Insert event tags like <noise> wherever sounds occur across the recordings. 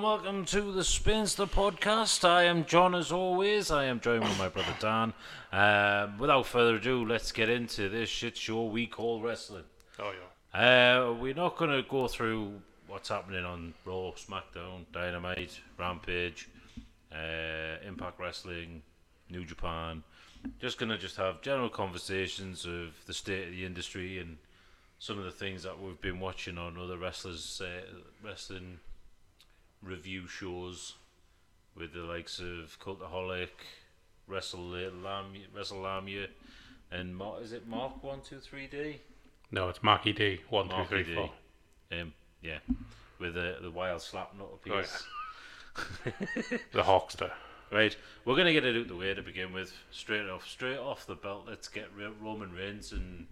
And welcome to the Spinster podcast. I am John as always. I am joined with my brother Dan. Um, without further ado, let's get into this shit show we call wrestling. Oh yeah. Uh, we're not going to go through what's happening on Raw, SmackDown, Dynamite, Rampage, uh, Impact Wrestling, New Japan. Just going to just have general conversations of the state of the industry and some of the things that we've been watching on other wrestlers, uh, wrestling review shows with the likes of Cultaholic, WrestleLamia, Wrestle Lamia, and Mark, is it Mark One Two Three D? No, it's Marky D. One, two, three, D. four. Um, yeah, with the the wild slap nut piece. <laughs> The Hawkster. Right, we're gonna get it out the way to begin with. Straight off, straight off the belt. Let's get Roman Reigns and.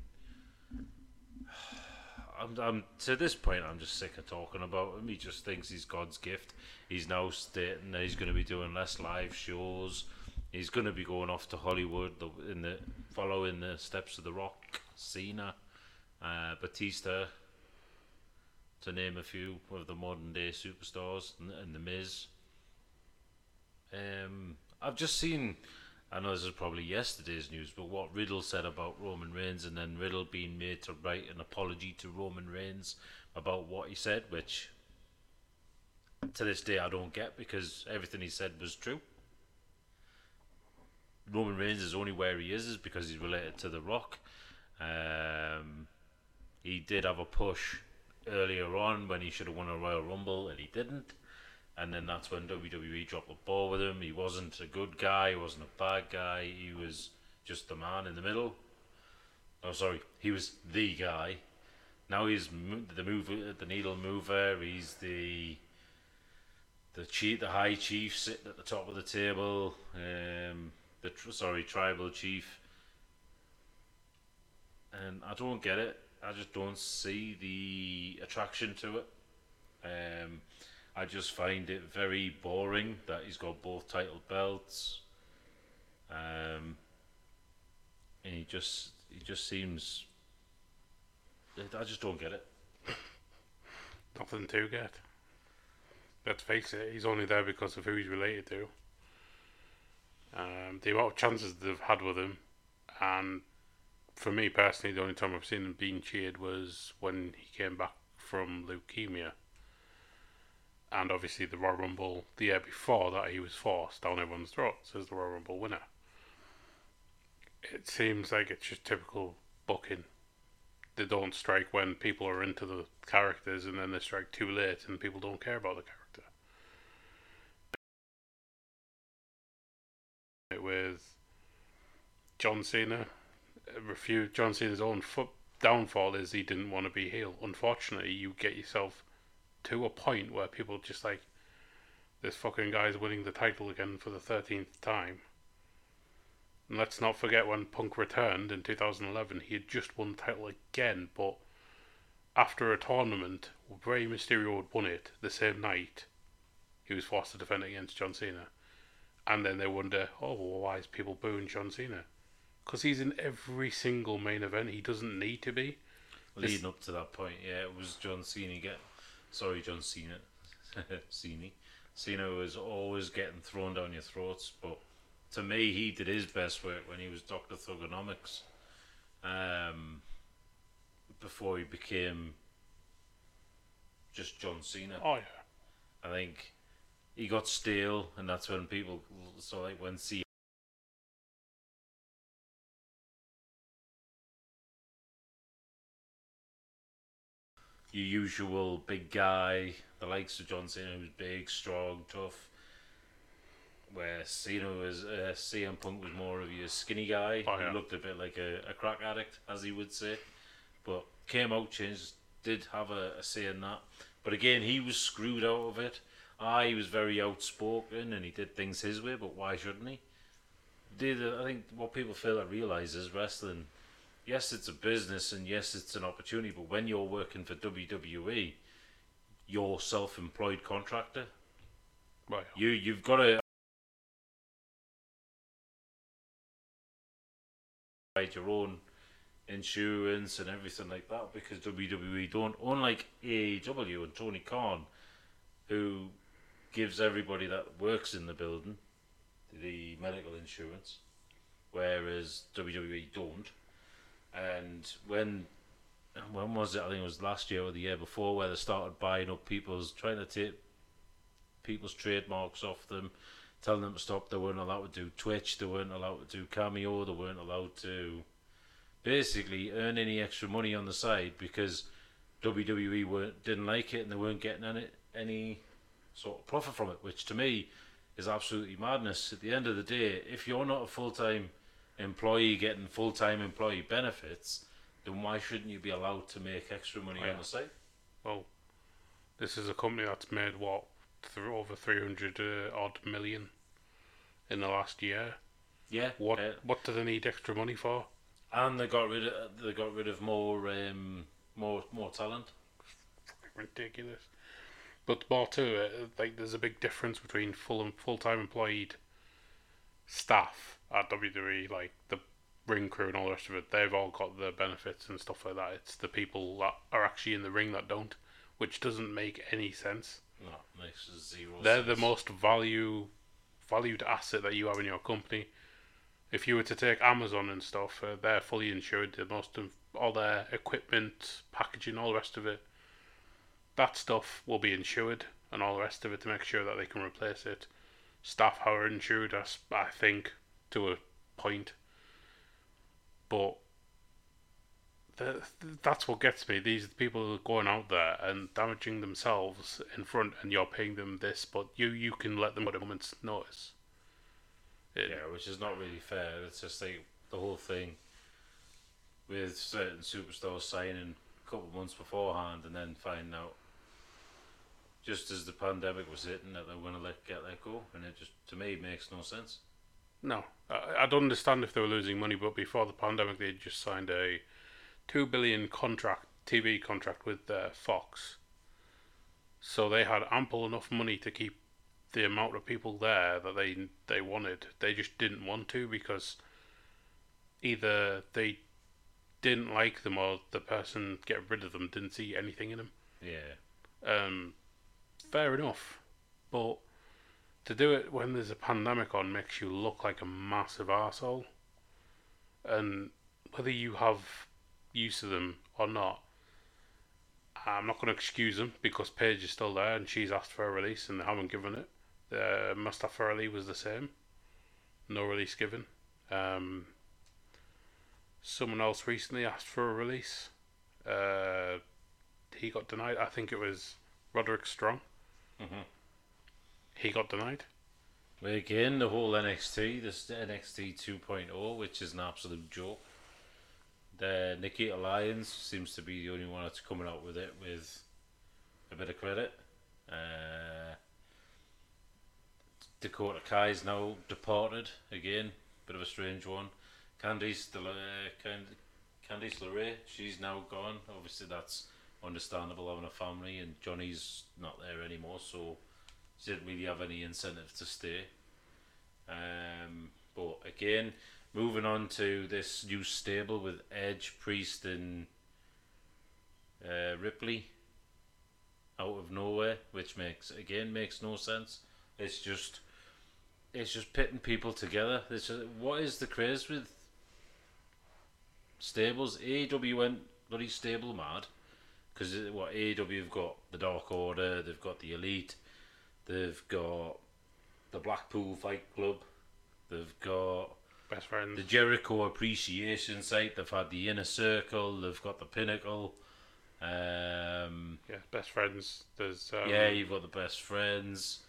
I'm, I'm to this point. I'm just sick of talking about him. He just thinks he's God's gift. He's now stating that he's going to be doing less live shows. He's going to be going off to Hollywood in the following the steps of the Rock, Cena, uh, Batista, to name a few of the modern day superstars, and, and the Miz. Um, I've just seen. I know this is probably yesterday's news, but what Riddle said about Roman Reigns, and then Riddle being made to write an apology to Roman Reigns about what he said, which to this day I don't get because everything he said was true. Roman Reigns is only where he is is because he's related to The Rock. Um, he did have a push earlier on when he should have won a Royal Rumble, and he didn't and then that's when WWE dropped the ball with him. He wasn't a good guy, he wasn't a bad guy, he was just the man in the middle. Oh, sorry, he was the guy. Now he's the mover, the needle mover. He's the the chief, the high chief sitting at the top of the table. Um, the sorry, tribal chief. And I don't get it. I just don't see the attraction to it. Um, I just find it very boring that he's got both title belts. Um, and he just he just seems. I just don't get it. <coughs> Nothing to get. Let's face it, he's only there because of who he's related to. Um, the amount of chances they've had with him, and for me personally, the only time I've seen him being cheered was when he came back from leukemia. And obviously, the Royal Rumble the year before that, he was forced down everyone's throats as the Royal Rumble winner. It seems like it's just typical booking. They don't strike when people are into the characters, and then they strike too late, and people don't care about the character. With John Cena, refute John Cena's own foot downfall is he didn't want to be heel. Unfortunately, you get yourself to a point where people just like this fucking guy's winning the title again for the 13th time. And let's not forget when Punk returned in 2011, he had just won the title again, but after a tournament, Rey Mysterio had won it the same night. He was forced to defend it against John Cena. And then they wonder, oh, well, why is people booing John Cena? Because he's in every single main event. He doesn't need to be. Leading up to that point, yeah, it was John Cena get. Sorry, John Cena. <laughs> Cena. Cena was always getting thrown down your throats, but to me, he did his best work when he was Doctor Thuganomics. Um, before he became just John Cena. Oh, yeah. I think he got stale, and that's when people so like when C your usual big guy, the likes of John Cena, who's big, strong, tough. Where Cena was, uh, CM Punk was more of your skinny guy. Oh, yeah. He looked a bit like a, a crack addict, as he would say. But came out, changed, did have a, a say in that. But again, he was screwed out of it. Ah, he was very outspoken and he did things his way, but why shouldn't he? Did I think what people fail to realize is wrestling. Yes, it's a business and yes, it's an opportunity. But when you're working for WWE, you're self-employed contractor. Right. You you've got to provide your own insurance and everything like that because WWE don't unlike AEW and Tony Khan who gives everybody that works in the building the medical insurance, whereas WWE don't. And when when was it? I think it was last year or the year before, where they started buying up people's, trying to take people's trademarks off them, telling them to stop. They weren't allowed to do Twitch. They weren't allowed to do Cameo. They weren't allowed to basically earn any extra money on the side because WWE weren't didn't like it and they weren't getting any any sort of profit from it, which to me is absolutely madness. At the end of the day, if you're not a full time employee getting full time employee benefits, then why shouldn't you be allowed to make extra money Yeah. on the side? Well, this is a company that's made what th- over three hundred uh, odd million in the last year. Yeah. What uh, what do they need extra money for? and they got rid of they got rid of more um, more more talent. Ridiculous. But more to it, like there's a big difference between full and full time employed staff at WWE, like the ring crew and all the rest of it. They've all got the benefits and stuff like that. It's the people that are actually in the ring that don't, which doesn't make any sense. No, makes zero. They're the most value valued asset that you have in your company. If you were to take Amazon and stuff, uh, they're fully insured. The most of all their equipment, packaging, all the rest of it, that stuff will be insured, and all the rest of it to make sure that they can replace it. Staff are insured, I I think, to a point. But the, that's what gets me. These people are going out there and damaging themselves in front, and you're paying them this, but you you can let them go at a moment's notice. It- Yeah, which is not really fair. It's just like the whole thing with certain superstars signing a couple months beforehand and then finding out just as the pandemic was hitting that they were going to let get let go, and it just to me makes no sense. No, I, I don't understand if they were losing money, but before the pandemic, they just signed a two billion contract TV contract with uh, Fox, so they had ample enough money to keep the amount of people there that they they wanted. They just didn't want to because either they didn't like them or the person get rid of them didn't see anything in them. Yeah, Um, fair enough, but to do it when there's a pandemic on makes you look like a massive arsehole. And whether you have use of them or not, I'm not going to excuse them because Paige is still there and she's asked for a release and they haven't given it. Uh, Mustafa Ali was the same, no release given. Um, someone else recently asked for a release. Uh, he got denied. I think it was Roderick Strong. Mhm. He got denied. Again, the whole NXT, this NXT 2.0, oh, which is an absolute joke. The Nikita Alliance seems to be the only one that's coming out with it with a bit of credit. Uh, Dakota Kai's now departed again, bit of a strange one. Candice, De, uh, Candice LeRae, she's now gone. Obviously, that's understandable having a family, and Johnny's not there anymore, so she didn't really have any incentive to stay. Um, but again, moving on to this new stable with Edge, Priest, and uh, Ripley out of nowhere, which makes again makes no sense. It's just it's just pitting people together. It's just, what is the craze with stables? AEW went bloody stable mad because what AEW have got the Dark Order, they've got the Elite, they've got the Blackpool Fight Club, they've got Best friends. the Jericho Appreciation Society, they've had the Inner Circle, they've got the Pinnacle. Um, yeah, best friends. There's um, yeah, you've got the best friends.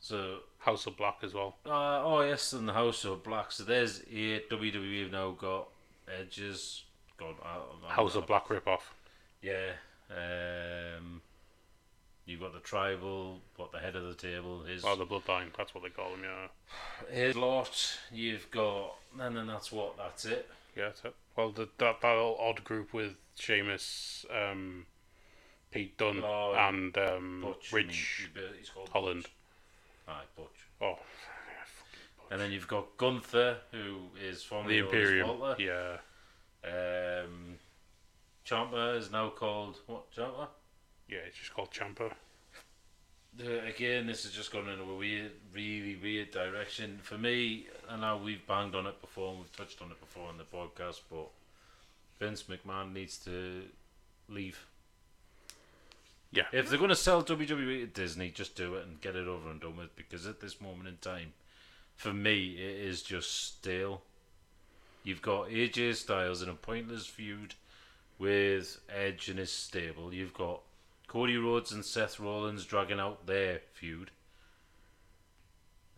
So House of Black as well. Uh, oh yes, and the House of Black. So there's eight. WWE have now got Edges. God, I, I, House of Black ripoff. Yeah. Um, you've got the tribal, what the head of the table is. Or the Bloodline. That's what they call them. Yeah. his lot. You've got, and then that's what. That's it. Yeah. That's it. Well, the, that that odd group with Sheamus, um, Pete Dunne, Oh, and um, Butch. Mean, he's called Holland. Butch. Aye, Butch. Oh, And then you've got Gunther, who is the formerly known as Imperium. Walter. Yeah. Um, Ciampa is now called what? Ciampa. Yeah, it's just called Ciampa. the, again, this has just gone in a weird, really weird direction for me. I know we've banged on it before, and we've touched on it before in the podcast, but Vince McMahon needs to leave. Yeah. If they're going to sell WWE to Disney, just do it and get it over and done with. Because at this moment in time, for me, it is just stale. You've got AJ Styles in a pointless feud with Edge and his stable. You've got Cody Rhodes and Seth Rollins dragging out their feud.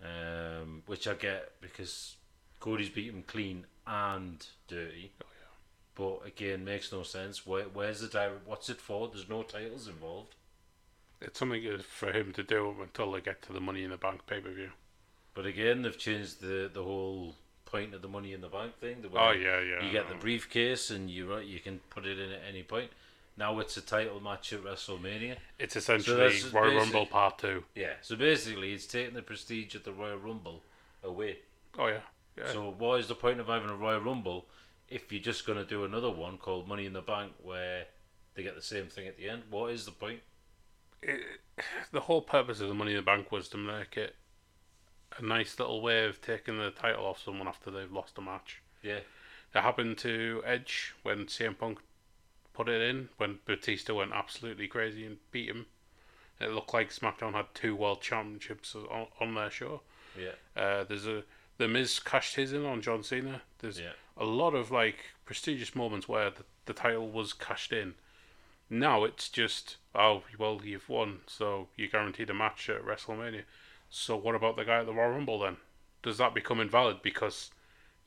Um, which I get because Cody's beat him clean and dirty. Oh, yeah. But again, makes no sense. Where, where's the direct? What's it for? There's no titles involved. It's something for him to do until they get to the Money in the Bank pay per view. But again, they've changed the the whole point of the money in the bank thing. The way Oh yeah, yeah. you get the briefcase and you right, you can put it in at any point. Now it's a title match at WrestleMania. It's essentially that's Royal Rumble Part Two. Yeah. So basically, it's taking the prestige of the Royal Rumble away. Oh yeah, yeah. So what is the point of having a Royal Rumble if you're just going to do another one called Money in the Bank where they get the same thing at the end? What is the point? it, the whole purpose of the Money in the Bank was to make it a nice little way of taking the title off someone after they've lost a match. Yeah. It happened to Edge when CM Punk put it in when Batista went absolutely crazy and beat him. It looked like SmackDown had two World Championships on, on their show. Yeah. Uh, there's a the Miz cashed his in on John Cena. There's Yeah. a lot of like prestigious moments where the, the title was cashed in. Now it's just oh well you've won so you're guaranteed a match at WrestleMania. So what about the guy at the Royal Rumble then? Does that become invalid because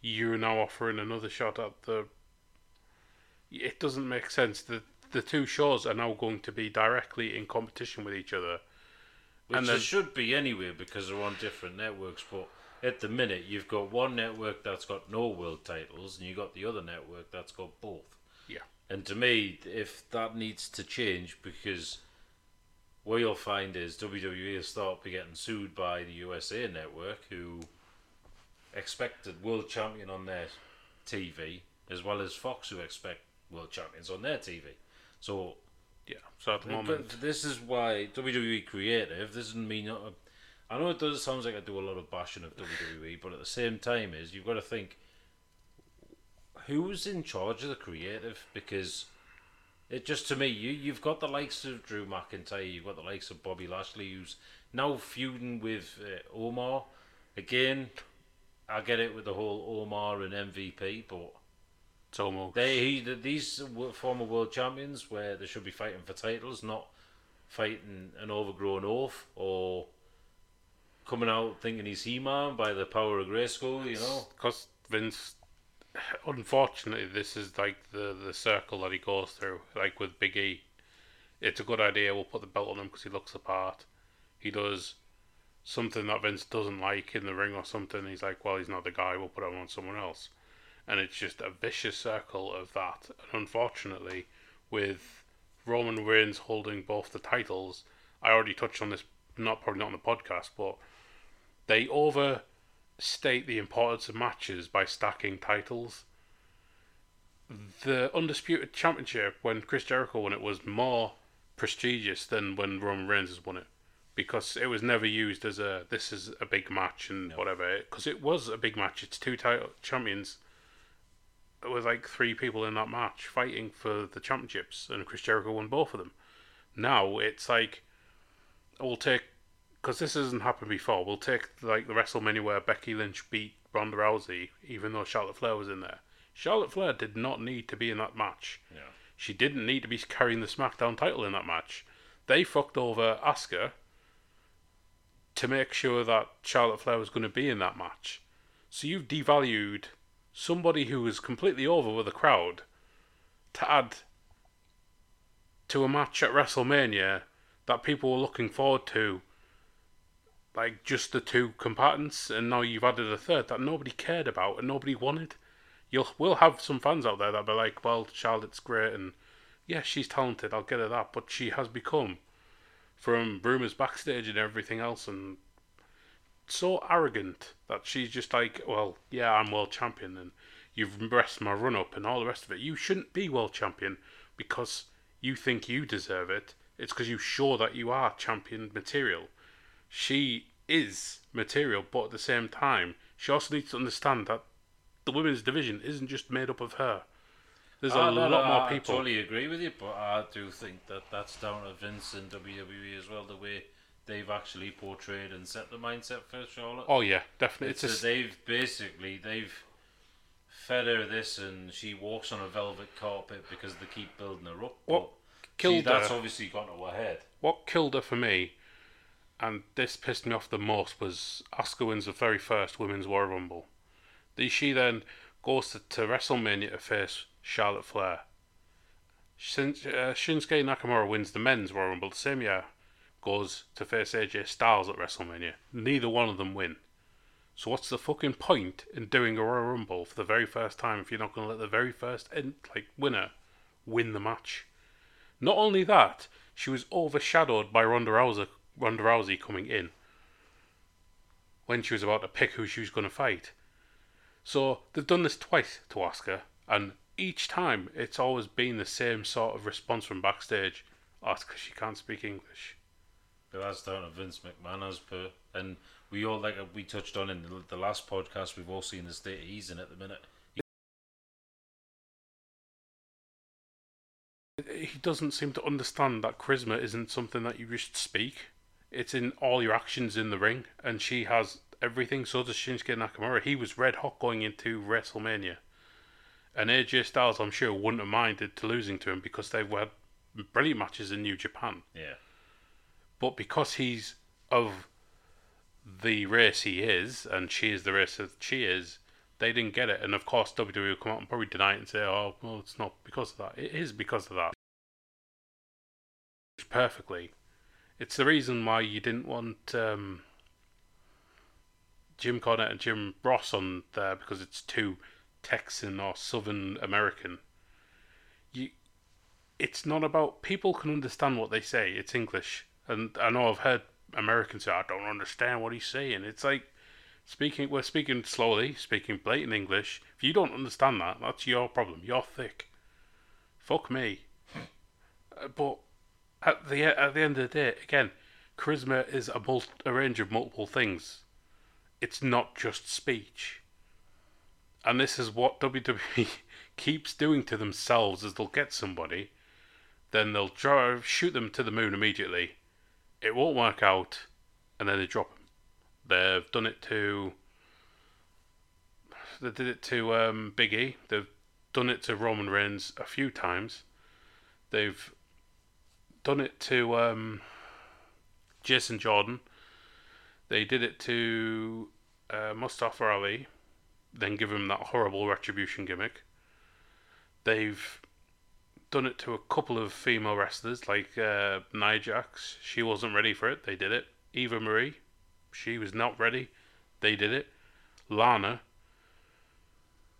you're now offering another shot at the? It doesn't make sense. that the two shows are now going to be directly in competition with each other. Which And there then- should be anyway because they're on different networks. But at the minute, you've got one network that's got no world titles, and you've got the other network that's got both. Yeah. And to me, if that needs to change, because what you'll find is WWE will start be getting sued by the USA network, who expected world champion on their TV, as well as Fox, who expect world champions on their TV. So Yeah. So at the moment, this is why WWE creative. This doesn't mean not. I know it does. Sounds like I do a lot of bashing of WWE, but at the same time, is you've got to think who's in charge of the creative because it just to me you you've got the likes of Drew McIntyre, you've got the likes of Bobby Lashley, who's now feuding with uh, Omar again. I get it with the whole Omar and MVP, but almost they he, these former world champions where they should be fighting for titles, not fighting an overgrown oaf or coming out thinking he's He-Man by the power of Grayskull. You know, because Vince. Unfortunately, this is like the the circle that he goes through. Like with Big E, it's a good idea. We'll put the belt on him because he looks the part. He does something that Vince doesn't like in the ring or something. He's like, well, he's not the guy. We'll put him on someone else, and it's just a vicious circle of that. And unfortunately, with Roman Reigns holding both the titles, I already touched on this. Not probably not on the podcast, but they overstate the importance of matches by stacking titles. The Undisputed Championship, when Chris Jericho won it, was more prestigious than when Roman Reigns has won it. Because it was never used as a this is a big match and No. whatever. Because it was a big match. It's two title champions. There was like three people in that match fighting for the championships, and Chris Jericho won both of them. Now it's like we'll take because this hasn't happened before. We'll take like the WrestleMania where Becky Lynch beat Ronda Rousey, even though Charlotte Flair was in there. Charlotte Flair did not need to be in that match. Yeah. She didn't need to be carrying the SmackDown title in that match. They fucked over Asuka to make sure that Charlotte Flair was going to be in that match. So you've devalued somebody who was completely over with the crowd to add to a match at WrestleMania that people were looking forward to, like just the two combatants, and now you've added a third that nobody cared about and nobody wanted. You'll will have some fans out there that be like, "Well, Charlotte's great, and yeah, she's talented. I'll get her that," but she has become, from rumors backstage and everything else, and so arrogant that she's just like, "Well, yeah, I'm world champion, and you've messed my run up and all the rest of it. You shouldn't be world champion because you think you deserve it. It's because you're sure that you are champion material. She is material, but at the same time, she also needs to understand that the women's division isn't just made up of her. There's a Ah, no, lot no, more I people. I totally agree with you, but I do think that that's down to Vince and WWE as well. The way they've actually portrayed and set the mindset for Charlotte. Oh yeah, definitely. it's It's, a, they've basically they've fed her this, and she walks on a velvet carpet because they keep building her up. What killed see, that's her- obviously gone to her head. what killed her for me, and this pissed me off the most, was Asuka wins the very first Women's Royal Rumble. The- She then goes to, to WrestleMania to face Charlotte Flair. Shin, uh, Shinsuke Nakamura wins the Men's Royal Rumble the same year, goes to face AJ Styles at WrestleMania. Neither one of them win. So what's the fucking point in doing a Royal Rumble for the very first time if you're not going to let the very first en- like winner win the match? Not only that, she was overshadowed by Ronda Rousey, Ronda Rousey coming in when she was about to pick who she was going to fight. So they've done this twice to Asuka, and each time it's always been the same sort of response from backstage. Oh, 'cause she can't speak English. That's down to Vince McMahon as per, and we all like we touched on in the, the last podcast. We've all seen the state he's in at the minute. He doesn't seem to understand that charisma isn't something that you just speak. It's in all your actions in the ring, and she has everything. So does Shinsuke Nakamura. He was red hot going into WrestleMania, and AJ Styles, I'm sure, wouldn't have minded to losing to him because they've had brilliant matches in New Japan. Yeah, But because he's of the race he is, and she is the race that she is, they didn't get it. And of course, WWE will come out and probably deny it and say, "Oh, well, it's not because of that." It is because of that. Perfectly, it's the reason why you didn't want um, Jim Cornette and Jim Ross on there because it's too Texan or Southern American. You, it's not about people can understand what they say. It's English, and I know I've heard Americans say, "I don't understand what he's saying." It's like speaking. We're speaking slowly, speaking blatant English. If you don't understand that, that's your problem. You're thick. Fuck me. Uh, but at the at the end of the day, again, charisma is a mul- a range of multiple things. It's not just speech. And this is what WWE <laughs> keeps doing to themselves: is they'll get somebody, then they'll draw, shoot them to the moon immediately. It won't work out, and then they drop them. They've done it to. They did it to um, Big E. They've done it to Roman Reigns a few times. They've done it to um, Jason Jordan. They did it to uh, Mustafa Ali, then give him that horrible retribution gimmick. They've done it to a couple of female wrestlers like uh, Nia Jax. She wasn't ready for it. They did it. Eva Marie, she was not ready. They did it. Lana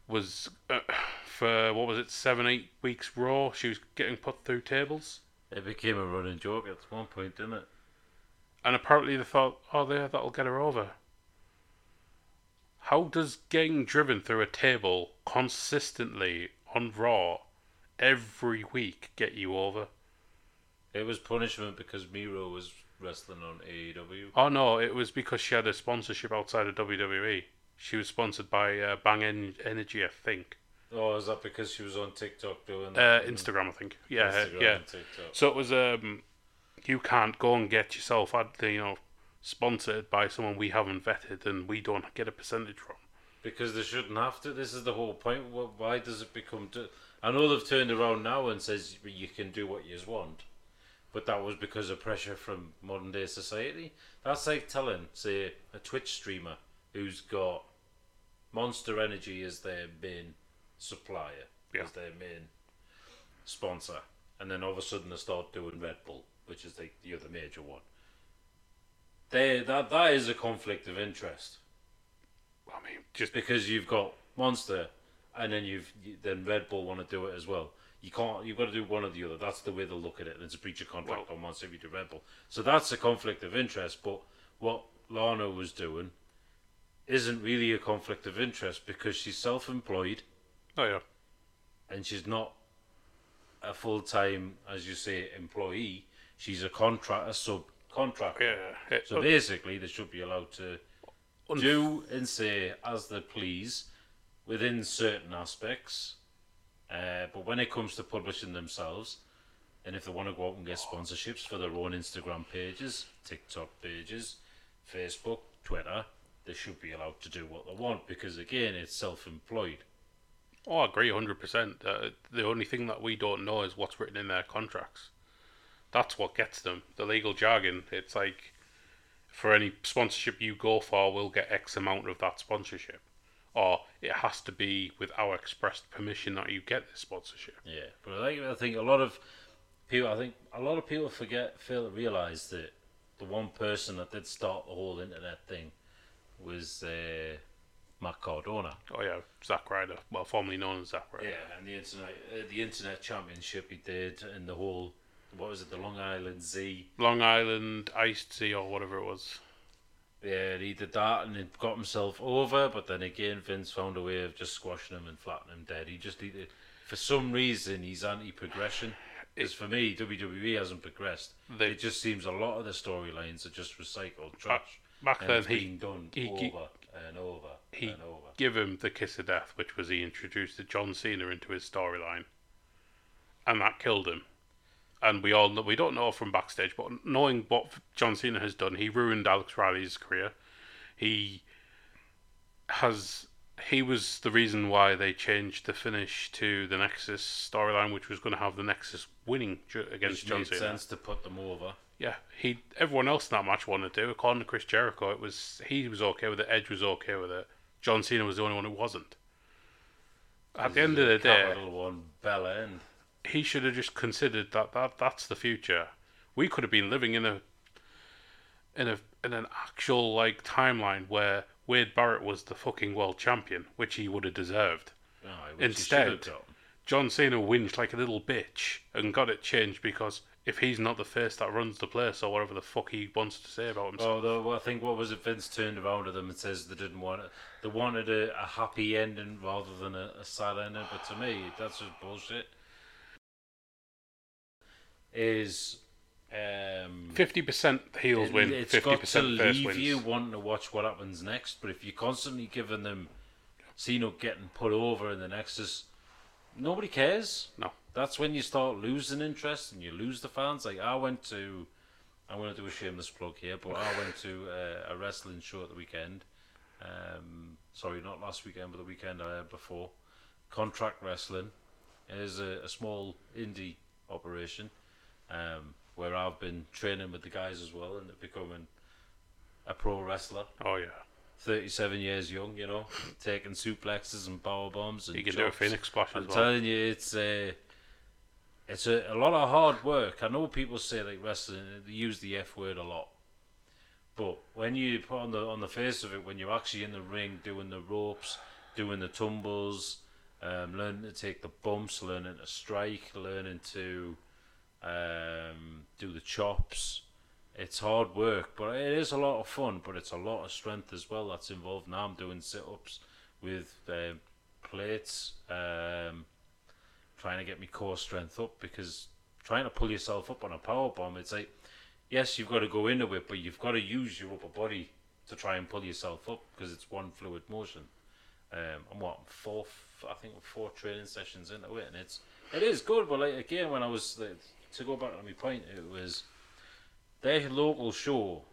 was uh, for what was it seven eight weeks Raw. She was getting put through tables, it became a running joke at one point, didn't it? and apparently they thought, oh, there, that'll get her over. How does getting driven through a table consistently on Raw every week get you over? It was punishment because Miro was wrestling on AEW. Oh no, it was because she had a sponsorship outside of WWE. She was sponsored by uh, Bang En- Energy, I think. Oh, is that because she was on TikTok doing Uh. Instagram, I think. Yeah, Instagram yeah. and TikTok. So it was um, you can't go and get yourself, ad- you know, sponsored by someone we haven't vetted and we don't get a percentage from. Because they shouldn't have to. This is the whole point. Why does it become? To, I know they've turned around now and says you can do what you want, but that was because of pressure from modern day society. That's like telling, say, a Twitch streamer who's got Monster Energy as their main supplier, Yeah. as their main sponsor, and then all of a sudden they start doing Red Bull, which is the, the other major one. They that that is a conflict of interest I mean, just because you've got Monster, and then you've then Red Bull want to do it as well. You can't. You've got to do one or the other. That's the way they look at it. And it's a breach of contract on Monster if you do Red Bull. So that's a conflict of interest. But what Lana was doing isn't really a conflict of interest because she's self-employed oh yeah, and she's not a full-time, as you say, employee. she's a contract, a subcontractor. Yeah. It- So basically, they should be allowed to do and say as they please within certain aspects. Uh, but when it comes to publishing themselves, and if they want to go out and get sponsorships for their own Instagram pages, TikTok pages, Facebook, Twitter, they should be allowed to do what they want because again, it's self-employed. Oh, I agree 100%. Uh, the only thing that we don't know is what's written in their contracts. That's what gets them. The legal jargon, it's like for any sponsorship you go for, we'll get X amount of that sponsorship. Or it has to be with our expressed permission that you get this sponsorship. Yeah, but I think I think a lot of people, I think a lot of people forget, fail to realise that the one person that did start the whole internet thing was uh, Matt Cardona. Oh, yeah, Zack Ryder. Well, formerly known as Zack Ryder. Yeah, and the internet, uh, the internet championship he did, and the whole, what was it, the Long Island Z. Long Island Iced Tea or whatever it was. Yeah, he did that and he got himself over, but then again, Vince found a way of just squashing him and flattening him dead. He just, he, for some reason, he's anti-progression. Because for me, WWE hasn't progressed. They- it just seems a lot of the storylines are just recycled trash. Back and then, he, done he- over he- and over he and over. give him the kiss of death, which was he introduced the John Cena into his storyline, and that killed him. And we all know, we don't know from backstage, but knowing what John Cena has done, he ruined Alex Riley's career. He has he was the reason why they changed the finish to the Nexus storyline, which was going to have the Nexus winning against Which John made Cena. sense to put them over. Yeah, he. Everyone else in that match wanted to. According to Chris Jericho, it was he was okay with it. Edge was okay with it. John Cena was the only one who wasn't. At the end of the day, One, Bella End. He should have just considered that, that that's the future. We could have been living in a in a in an actual like timeline where Wade Barrett was the fucking world champion, which he would have deserved. Ah, he Instead- have. John Cena whinged like a little bitch and got it changed because if he's not the face that runs the place or whatever the fuck he wants to say about himself. Oh, Although I think what was it? Vince turned around to them and says they didn't want it. They wanted a, a happy ending rather than a, a sad ending. But to me, that's just bullshit. Is um, Fifty percent heels it- win, It's fifty got to leave wins. you wanting to watch what happens next. But if you're constantly giving them Cena getting put over in the Nexus, nobody cares. No. That's when you start losing interest and you lose the fans. Like I went to, I'm going to do a shameless plug here, but I went to uh, a wrestling show at the weekend. Um, sorry, not last weekend, but the weekend I had before. Contract Wrestling is a, a small indie operation um, where I've been training with the guys as well and becoming a pro wrestler. Oh yeah, 37 years young, you know, taking suplexes and power bombs and you can do a phoenix splash I'm as well. telling you, it's a, it's a, a lot of hard work. I know people say like wrestling, they use the F word a lot, but when you put on the on the face of it, when you're actually in the ring doing the ropes, doing the tumbles, um, learning to take the bumps, learning to strike, learning to um, do the chops. It's hard work, but it is a lot of fun. But it's a lot of strength as well that's involved. Now I'm doing sit ups with uh, plates, um, trying to get my core strength up because trying to pull yourself up on a power bomb, it's like yes, you've got to go into it, but you've got to use your upper body to try and pull yourself up because it's one fluid motion. Um, I'm what four, I think four training sessions into it, and it's it is good. But like again, when I was to go back on my point, it was their local show.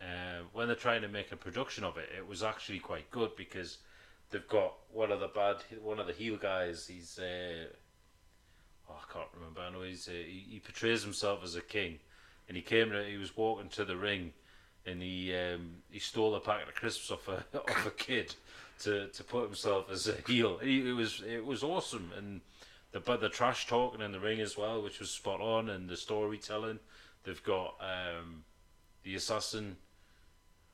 Uh, when they're trying to make a production of it, it was actually quite good because they've got one of the bad, one of the heel guys. He's uh, oh, I can't remember. I know he's uh, he, he portrays himself as a king, and he came. To, he was walking to the ring, and he um, he stole a packet of crisps off a <laughs> off a kid to, to put himself as a heel. He, it was it was awesome, and the but the trash talking in the ring as well, which was spot on, and the storytelling. They've got um, the assassin,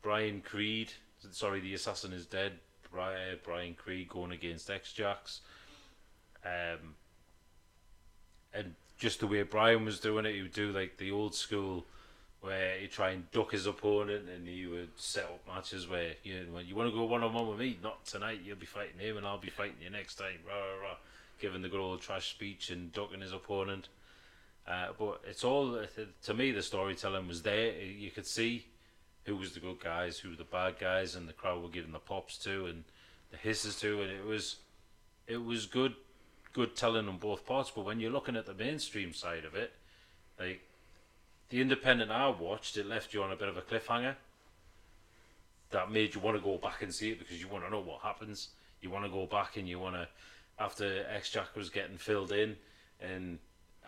Brian Creed. Sorry, the assassin is dead. Brian Brian Creed going against X Jax. Um, and just the way Brian was doing it, he would do like the old school where he'd try and duck his opponent and he would set up matches where you know, when you want to go one on one with me, not tonight, you'll be fighting him and I'll be fighting you next time, rah, rah, rah, giving the good old trash speech and ducking his opponent. Uh, but it's all to me. The storytelling was there. You could see who was the good guys, who were the bad guys, and the crowd were giving the pops to and the hisses to, and it was it was good good telling on both parts. But when you're looking at the mainstream side of it, like the independent I watched, it left you on a bit of a cliffhanger. That made you want to go back and see it because you want to know what happens. You want to go back and you want to, after X Jack was getting filled in, and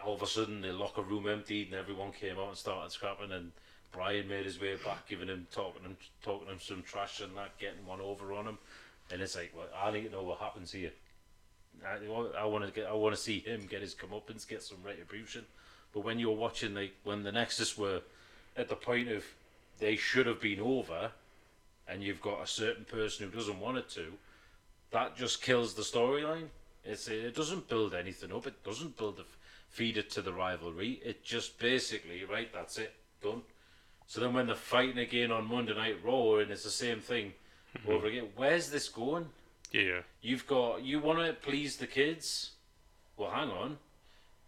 all of a sudden the locker room emptied and everyone came out and started scrapping and Brian made his way back, giving him talking him talking him some trash and that, getting one over on him, and it's like, well, I need to know what happens here. I, I want to get, I want to see him get his comeuppance, get some retribution. But when you're watching, like when the Nexus were at the point of they should have been over, and you've got a certain person who doesn't want it to, that just kills the storyline. It's it doesn't build anything up. It doesn't build the feed it to the rivalry. It just basically right. That's it. Done. So then when they're fighting again on Monday Night Raw and it's the same thing Mm-hmm. over again, where's this going? Yeah. You've got you want to please the kids. Well, hang on.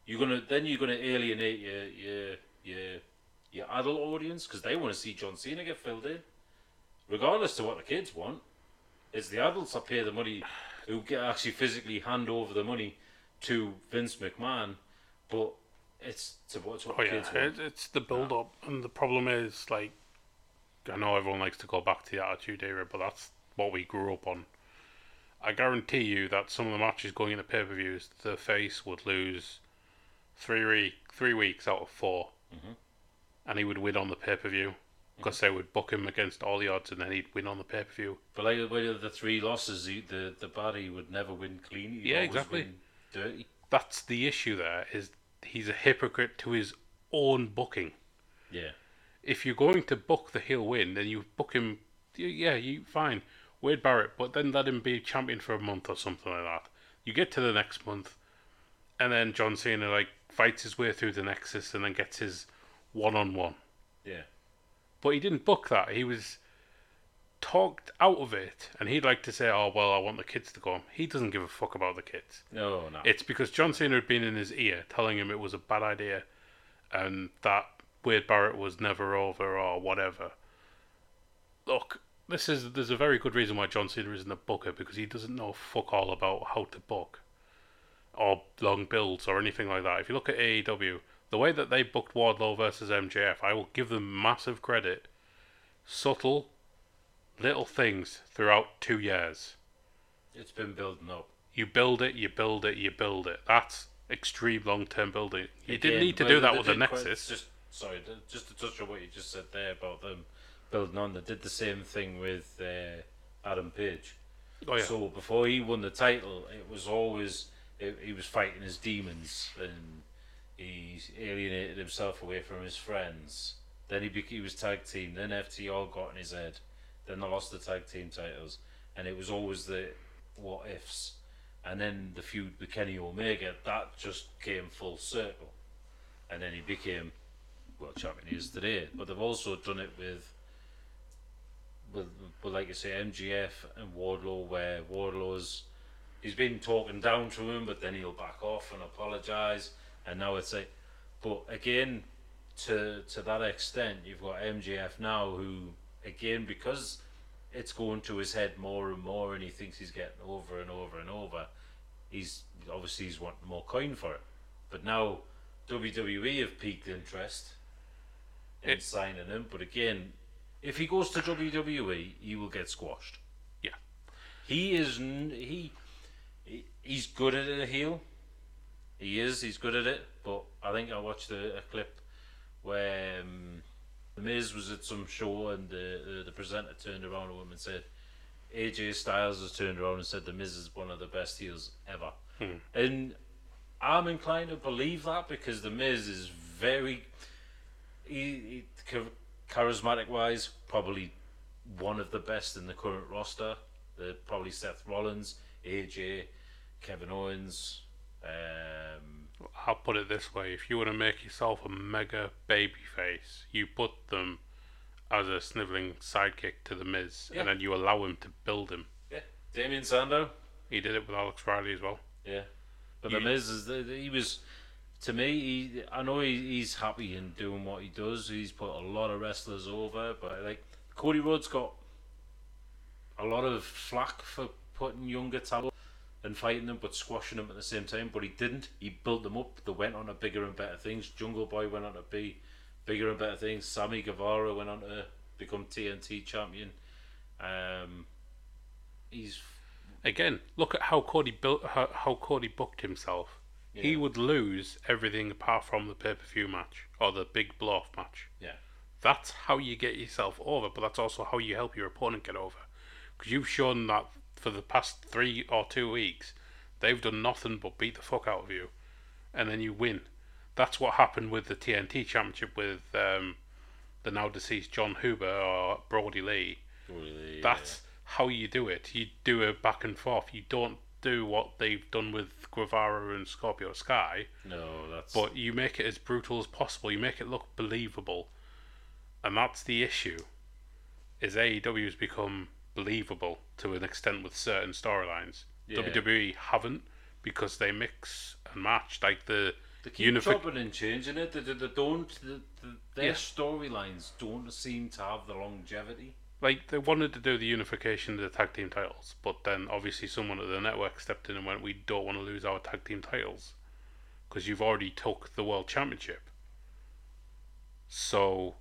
You're gonna then you're gonna alienate your your your your adult audience because they want to see John Cena get filled in, regardless to what the kids want. It's the adults that pay the money <sighs> <sighs> who actually physically hand over the money to Vince McMahon, but it's to what, what Oh the yeah, it, it's the build up, and the problem is like, I know everyone likes to go back to the Attitude Era, but that's what we grew up on. I guarantee you that some of the matches going into pay per views, the face would lose three re- three weeks out of 4 Mhm. and he would win on the pay per view because they would book him against all the odds, and then he'd win on the pay per view. But like with the three losses, he, the the baddie would never win clean. He'd Yeah, exactly. win Dirty. That's the issue. There is he's a hypocrite to his own booking. Yeah. if you're going to book the heel win, then you book him. Yeah, you fine, Wade Barrett, but then let him be champion for a month or something like that. You get to the next month, and then John Cena like fights his way through the Nexus and then gets his one on one. Yeah. But he didn't book that. He was talked out of it, and he'd like to say, "Oh well, I want the kids to go." He doesn't give a fuck about the kids. No, no. It's because John Cena had been in his ear telling him it was a bad idea and that Wade Barrett was never over or whatever. Look, this is there's a very good reason why John Cena isn't a booker because he doesn't know fuck all about how to book or long builds or anything like that. If you look at AEW, the way that they booked Wardlow versus MJF, I will give them massive credit. Subtle little things throughout two years. it's been building up. You build it, you build it, you build it. That's extreme long term building. You didn't need to do that with the Nexus. Just sorry, just to touch on what you just said there about them building on. They did the same thing with uh, Adam Page. oh yeah, So before he won the title, it was always it, he was fighting his demons and he alienated himself away from his friends. Then he he was tag team. Then FTR got in his head. Then they lost the tag team titles, and it was always the what ifs. And then the feud with Kenny Omega that just came full circle, and then he became world champion he is today. But they've also done it with with, with like you say, MJF and Wardlow, where Wardlow's he's been talking down to him, but then he'll back off and apologise, and now it's like, but again, to to that extent, you've got MJF now who, again, because it's going to his head more and more, and he thinks he's getting over and over and over. He's obviously he's wanting more coin for it, but now WWE have piqued interest in It- signing him. But again, if he goes to WWE, he will get squashed. Yeah. He is he, he he's good at a heel. He is. He's good at it. But I think I watched a, a clip where um, the Miz was at some show and the, the the presenter turned around to him and said, AJ Styles has turned around and said the Miz is one of the best heels ever. Hmm. And I'm inclined to believe that because the Miz is very he, he, charismatic wise, probably one of the best in the current roster. The probably Seth Rollins, AJ, Kevin Owens. Um, I'll put it this way: if you want to make yourself a mega baby face, you put them as a sniveling sidekick to the Miz, Yeah. and then you allow him to build him. yeah, Damien Sandow. He did it with Alex Riley as well. Yeah, but You- the Miz is the, the- he was to me, he, I know he, he's happy in doing what he does. He's put a lot of wrestlers over, but like Cody Rhodes got a lot of flack for putting younger talent and fighting them, but squashing them at the same time. But he didn't. He built them up. They went on to bigger and better things. Jungle Boy went on to be bigger and better things. Sammy Guevara went on to become TNT champion. Um, he's Again, look at how Cody built how, how Cody booked himself. He would lose everything apart from the pay per view match or the big blow off match. yeah. That's how you get yourself over, but that's also how you help your opponent get over. Because you've shown that for the past three or two weeks, they've done nothing but beat the fuck out of you, and then you win. That's what happened with the TNT Championship with um, the now deceased Jon Huber or Brodie Lee. Really, That's how you do it. You do it back and forth. You don't do what they've done with Guevara and Scorpio Sky, no, that's but you make it as brutal as possible. You make it look believable, and that's the issue. Is AEW has become believable to an extent with certain storylines. Yeah. WWE haven't because they mix and match like the They keep unifi- chopping and changing it. They, they, they don't. The, the, their Yeah. storylines don't seem to have the longevity. like they wanted to do the unification of the tag team titles, but then obviously someone at the network stepped in and went, "We don't want to lose our tag team titles because you've already took the world championship." So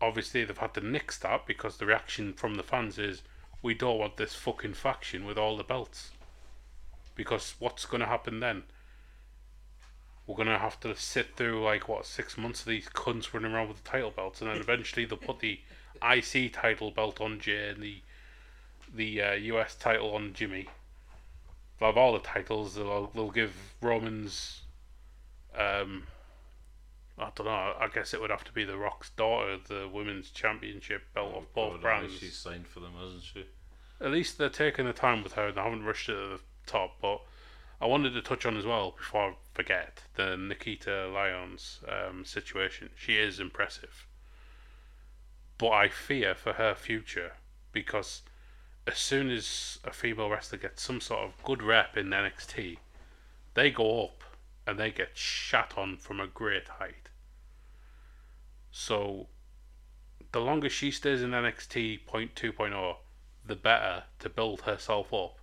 obviously they've had to nix that because the reaction from the fans is, "We don't want this fucking faction with all the belts." Because what's going to happen then? We're going to have to sit through like what six months of these cunts running around with the title belts, and then <laughs> eventually they'll put the IC title belt on Jay and the the uh, US title on Jimmy. They'll have all the titles. They'll they'll give Romans. Um, I don't know. I guess it would have to be the Rock's daughter, the women's championship belt of both brands. She's signed for them, hasn't she? At least they're taking the time with her and they haven't rushed it to the top. But I wanted to touch on as well before I forget the Nikita Lyons um, situation. She is impressive, but I fear for her future because as soon as a female wrestler gets some sort of good rep in NXT, they go up and they get shat on from a great height. So the longer she stays in NXT point two oh, the better to build herself up.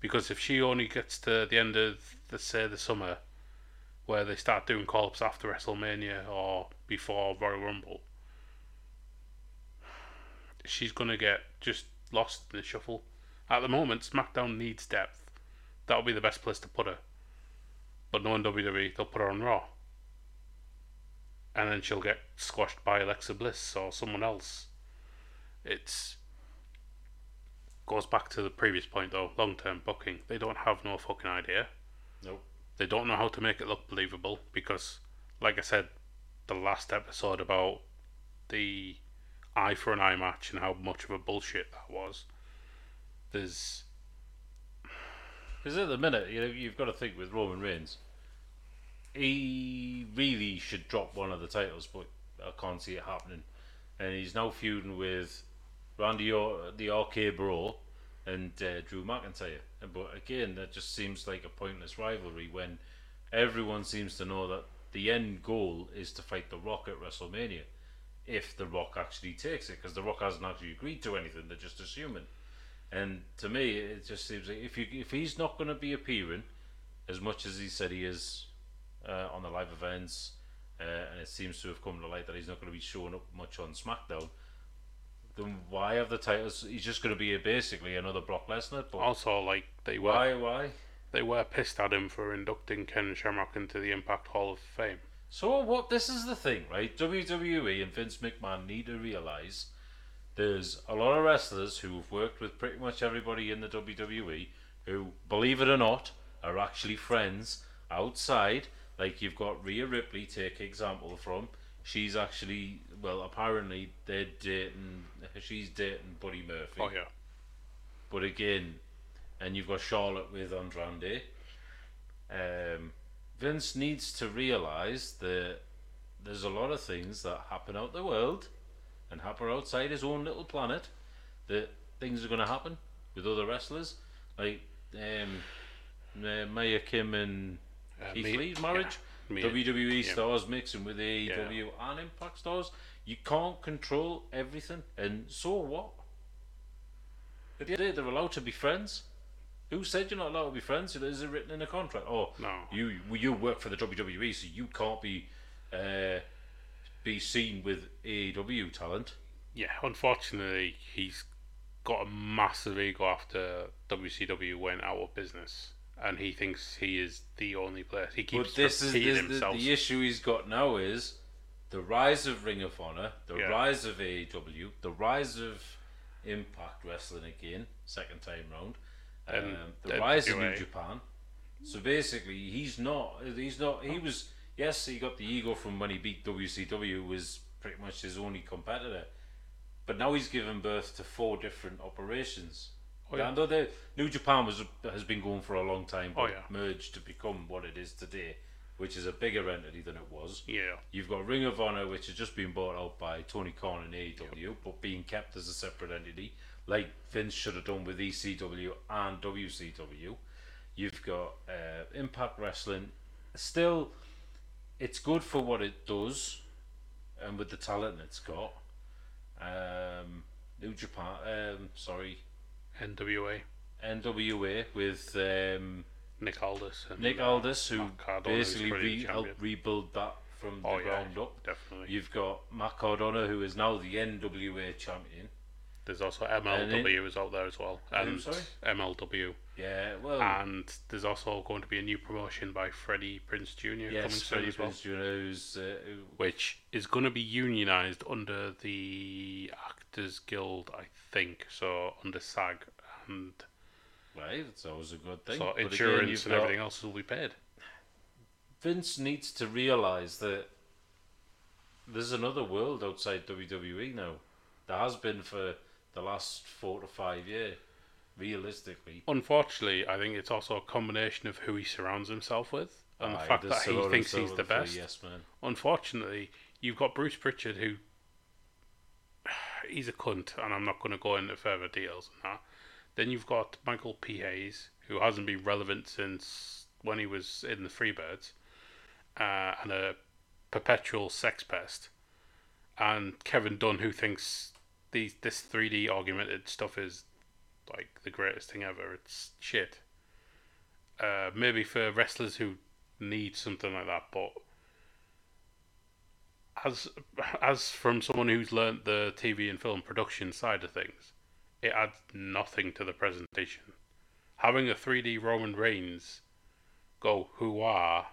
Because if she only gets to the end of the say the summer, where they start doing call ups after WrestleMania or before Royal Rumble, she's gonna get just lost in the shuffle. At the moment, SmackDown needs depth. That'll be the best place to put her. But no WWE, they'll put her on Raw. And then she'll get squashed by Alexa Bliss or someone else. It's goes back to the previous point though, long term booking. They don't have no fucking idea. Nope. They don't know how to make it look believable because like I said the last episode about the eye for an eye match and how much of a bullshit that was. There's Because at the minute, you know, you've got to think with Roman Reigns, he really should drop one of the titles, but I can't see it happening. And he's now feuding with Randy, or- the RK Bro, and uh, Drew McIntyre. But again, that just seems like a pointless rivalry when everyone seems to know that the end goal is to fight The Rock at WrestleMania. If The Rock actually takes it, because The Rock hasn't actually agreed to anything, they're just assuming. And to me, it just seems like if you if he's not going to be appearing as much as he said he is uh, on the live events, uh, and it seems to have come to light that he's not going to be showing up much on SmackDown, then why have the titles? He's just going to be basically another Brock Lesnar. But also like they were why? Why? they were pissed at him for inducting Ken Shamrock into the Impact Hall of Fame. So what? This is the thing, right? WWE and Vince McMahon need to realize there's a lot of wrestlers who've worked with pretty much everybody in the WWE who, believe it or not, are actually friends outside. Like you've got Rhea Ripley, take example from. She's actually well, apparently they're dating. She's dating Buddy Murphy. Oh yeah. But again, and you've got Charlotte with Andrade. Um, Vince needs to realize that there's a lot of things that happen out the world and happen outside his own little planet that things are going to happen with other wrestlers. Like um, uh, Mia Yim and Uh, Keith me- Lee's marriage. Me- WWE yeah. stars mixing with AEW and Impact stars. You can't control everything, and so what? At the end of the day, they're allowed to be friends. Who said you're not allowed to be friends? Is it written in a contract? Oh, No. you you work for the WWE, so you can't be uh, be seen with AEW talent. Yeah, unfortunately, he's got a massive ego after WCW went out of business, and he thinks he is the only player. He keeps But this is this, the, himself. the issue he's got now is the rise of Ring of Honor, the Yeah. rise of AEW, the rise of Impact Wrestling again, second time round, And um, the rise of New Japan. So basically, he's not. He's not. He was. Yes, he got the ego from when he beat WCW. Was pretty much his only competitor. But now he's given birth to four different operations. Oh, yeah. And New Japan was has been going for a long time, but Oh, yeah. merged to become what it is today, which is a bigger entity than it was. yeah, You've got Ring of Honor, which has just been bought out by Tony Khan and AEW, but being kept as a separate entity, like Vince should have done with ECW and WCW. You've got uh, Impact Wrestling. Still, it's good for what it does, and with the talent it's got. Um, New Japan, um, sorry, NWA, NWA with um, Nick Aldis, and Nick Aldis, who Matt Cardona, who's basically re- helped rebuild that from the Oh, yeah. ground up. definitely. You've got Matt Cardona, who is now the NWA champion. There's also MLW is out there as well, and sorry? MLW, Yeah, well, and there's also going to be a new promotion by Freddie Prinze Jr. coming yes, soon Freddie as well, Prinze Jr., who's, uh, which is going to be unionized under the Actors Guild, I think, so under SAG, and right, it's always a good thing. so But again, insurance you've and got- everything else will be paid. Vince needs to realise that there's another world outside WWE now. There has been for the last four to five years, realistically. Unfortunately, I think it's also a combination of who he surrounds himself with and the Aye, fact that he thinks he's the best. Yes, man. Unfortunately, you've got Bruce Pritchard who he's a cunt, and I'm not going to go into further details on that. Then you've got Michael P. Hayes, who hasn't been relevant since when he was in the Freebirds, uh, and a perpetual sex pest. And Kevin Dunn, who thinks these this 3D augmented stuff is like the greatest thing ever. It's shit. Uh, maybe for wrestlers who need something like that, but as as from someone who's learnt the TV and film production side of things, it adds nothing to the presentation. Having a 3D Roman Reigns go who are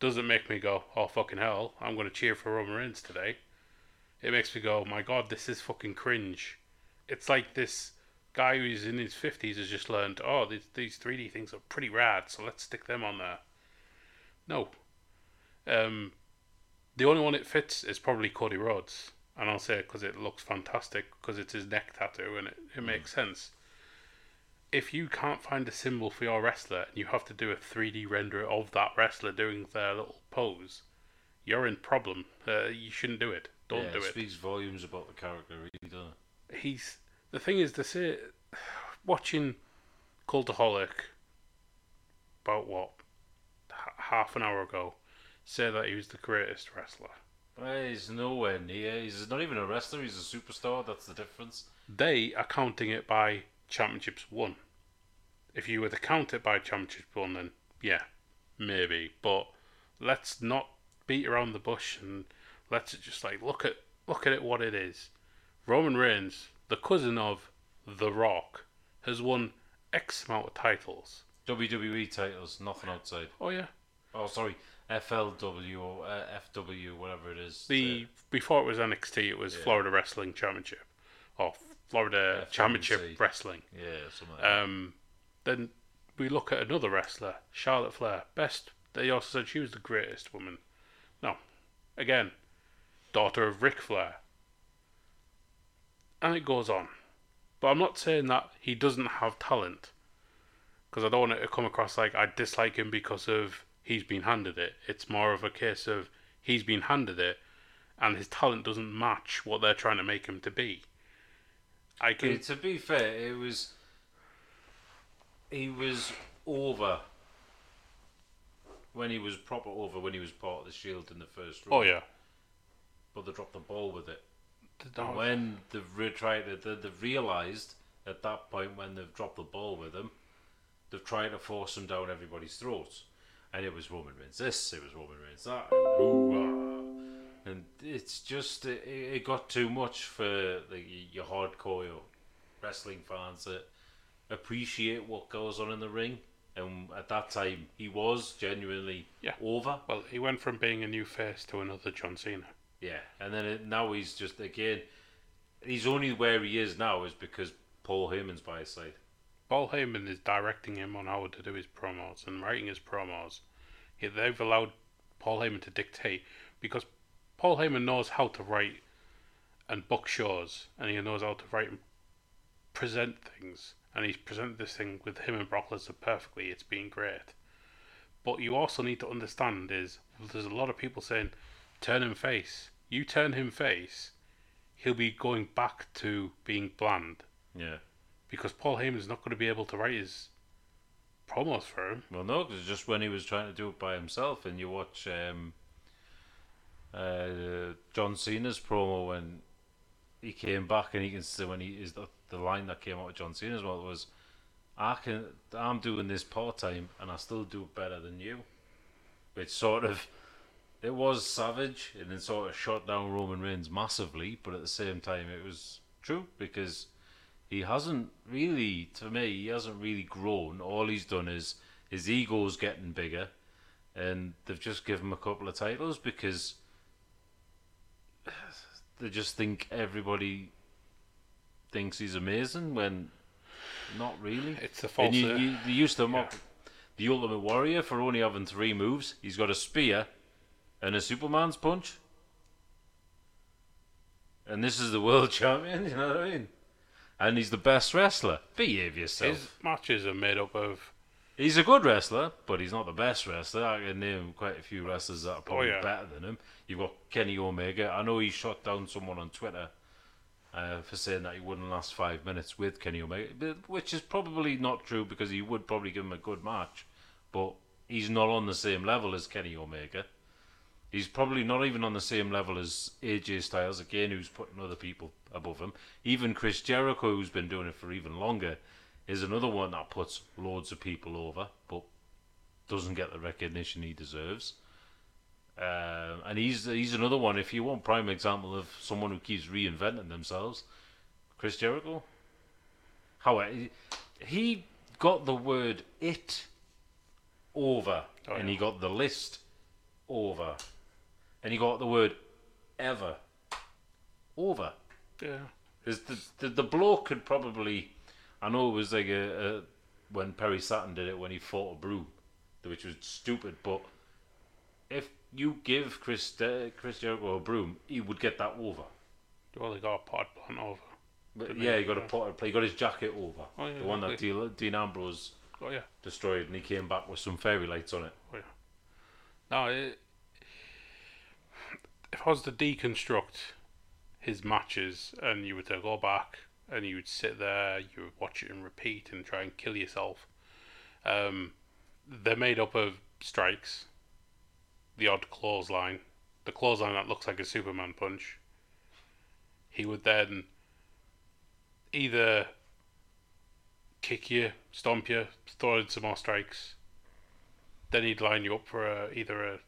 doesn't make me go, oh fucking hell, I'm going to cheer for Roman Reigns today. It makes me go, my god, this is fucking cringe. It's like this guy who's in his 50s has just learned, oh, these, these 3D things are pretty rad, so let's stick them on there. No. Um, the only one it fits is probably Cody Rhodes. And I'll say it because it looks fantastic, because it's his neck tattoo and it, it makes sense. If you can't find a symbol for your wrestler and you have to do a 3D render of that wrestler doing their little pose, you're in problem. Uh, you shouldn't do it. Don't yeah, do it. speaks volumes about the character, really, doesn't it? He's the thing is to say, <sighs> watching Cultaholic about what half an hour ago, say that he was the greatest wrestler. Well, he's nowhere near. He's not even a wrestler. He's a superstar. That's the difference. They are counting it by championships won. If you were to count it by championships won, then yeah, maybe. But let's not beat around the bush and let's just like look at look at it what it is. Roman Reigns, the cousin of The Rock, has won X amount of titles. WWE titles, nothing outside. Oh yeah, Oh, sorry, FLW or uh, FW, whatever it is. the before it was NXT, it was Yeah. Florida Wrestling Championship, or Florida. Championship Wrestling. Yeah, something like that. Um, then we look at another wrestler, Charlotte Flair. Best. They also said she was the greatest woman. No, again, daughter of Ric Flair. And it goes on. But I'm not saying that he doesn't have talent. Because I don't want it to come across like I dislike him because of he's been handed it. It's more of a case of he's been handed it and his talent doesn't match what they're trying to make him to be. I can to be fair, it was he was over when he was proper over when he was part of the Shield in the first round. Oh yeah. But they dropped the ball with it. And when they've re- tried to, they- they've realised at that point when they've dropped the ball with him, they've tried to force him down everybody's throats. And it was Roman Reigns this, it was Roman Reigns that, and, ah. and it's just it, it got too much for the, your hardcore wrestling fans that appreciate what goes on in the ring. And at that time, he was genuinely Yeah. over. Well, he went from being a new face to another John Cena. Yeah, and then it, now he's just again, he's only where he is now is because Paul Heyman's by his side. Paul Heyman is directing him on how to do his promos and writing his promos. He, they've allowed Paul Heyman to dictate because Paul Heyman knows how to write and book shows, and he knows how to write and present things. And he's presented this thing with him and Brock Lesnar perfectly. It's been great. But you also need to understand is there's a lot of people saying, turn him face. You turn him face, he'll be going back to being bland Yeah. Because Paul Heyman's not going to be able to write his promos for him. Well, no, because just when he was trying to do it by himself, and you watch um, uh, John Cena's promo when he came back, and he can see when he is the, the line that came out of John Cena's mouth was, "I can, I'm doing this part time, and I still do it better than you." Which sort of, it was savage, and then sort of shot down Roman Reigns massively, but at the same time, it was true because he hasn't really, to me, he hasn't really grown. All he's done is his ego's getting bigger, and they've just given him a couple of titles because they just think everybody thinks he's amazing when not really. It's a false. And you, you, they used to mock the Ultimate Warrior for only having three moves. He's got a spear and a Superman's punch. And this is the world <laughs> champion, you know what I mean? And he's the best wrestler. Behave yourself. his matches are made up of He's a good wrestler, but he's not the best wrestler. I can name quite a few wrestlers that are probably yeah. better than him. You've got Kenny Omega. I know he shot down someone on Twitter uh, for saying that he wouldn't last five minutes with Kenny Omega, which is probably not true because he would probably give him a good match, but he's not on the same level as Kenny Omega. He's probably not even on the same level as AJ Styles, again, who's putting other people above him. Even Chris Jericho, who's been doing it for even longer, is another one that puts loads of people over, but doesn't get the recognition he deserves. Um, and he's he's another one. If you want prime example of someone who keeps reinventing themselves, Chris Jericho. However, he- he got the word "it" over, Oh, and yeah. he got the list over, and he got the word "ever" over. yeah. There's the, the the bloke could probably, I know it was like a, a when Perry Saturn did it when he fought a broom, which was stupid. But if you give Chris De- Chris Jericho a broom, he would get that over. Well, he got a pot plant over. But yeah, he? got a Yeah. pot play. He got his jacket over, Oh, yeah, the one that. Dean, Dean Ambrose Oh yeah. destroyed, and he came back with some fairy lights on it. Oh No, it, if I was to deconstruct his matches and you were to go back and you would sit there, you would watch it and repeat and try and kill yourself, um, they're made up of strikes, the odd clothesline, the clothesline that looks like a Superman punch. He would then either kick you, stomp you, throw in some more strikes, then he'd line you up for a, either a,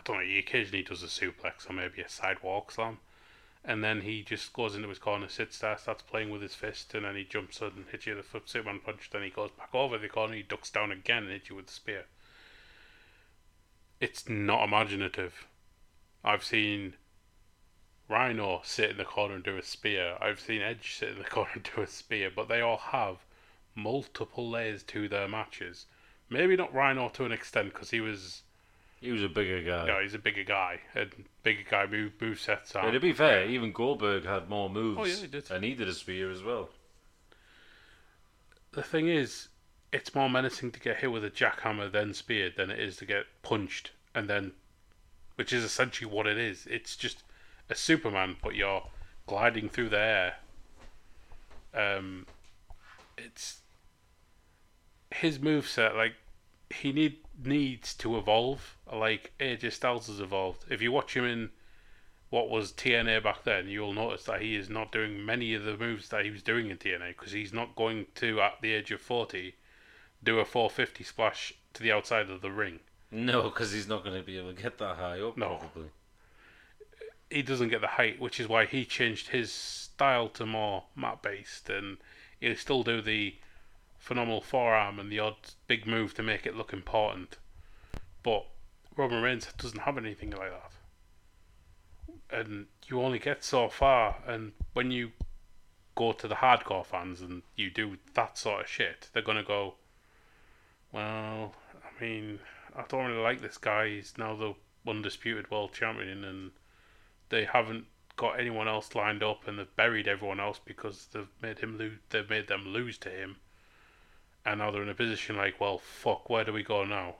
I don't know, he occasionally does a suplex or maybe a sidewalk slam. And then he just goes into his corner, sits there, starts playing with his fist, and then he jumps and hits you with a foot Superman punch. Then he goes back over the corner, he ducks down again and hits you with the spear. It's not imaginative. I've seen Rhino sit in the corner and do a spear. I've seen Edge sit in the <laughs> corner and do a spear, but they all have multiple layers to their matches. Maybe not Rhino to an extent because he was, He was a bigger guy. know, he's a bigger guy and bigger guy move move sets are. to be fair, even Goldberg had more moves, Oh, yeah, he did. and he did a spear as well. The thing is, it's more menacing to get hit with a jackhammer then speared than it is to get punched and then, which is essentially what it is. It's just a Superman, but you're gliding through the air. Um, it's his moveset like he need needs to evolve, like AJ Styles has evolved. If you watch him in what was TNA back then, you'll notice that he is not doing many of the moves that he was doing in TNA because he's not going to, at the age of 40, do a 450 splash to the outside of the ring. No, because he's not going to be able to get that high up. No. Probably. He doesn't get the height, which is why he changed his style to more mat based, and he'll still do the phenomenal forearm and the odd big move to make it look important. But Roman Reigns doesn't have anything like that. And you only get so far, and when you go to the hardcore fans and you do that sort of shit, they're gonna go, Well, I mean, I don't really like this guy, he's now the undisputed world champion and they haven't got anyone else lined up and they've buried everyone else because they've made him lose they've made them lose to him and now they're in a position like, well, fuck, where do we go now?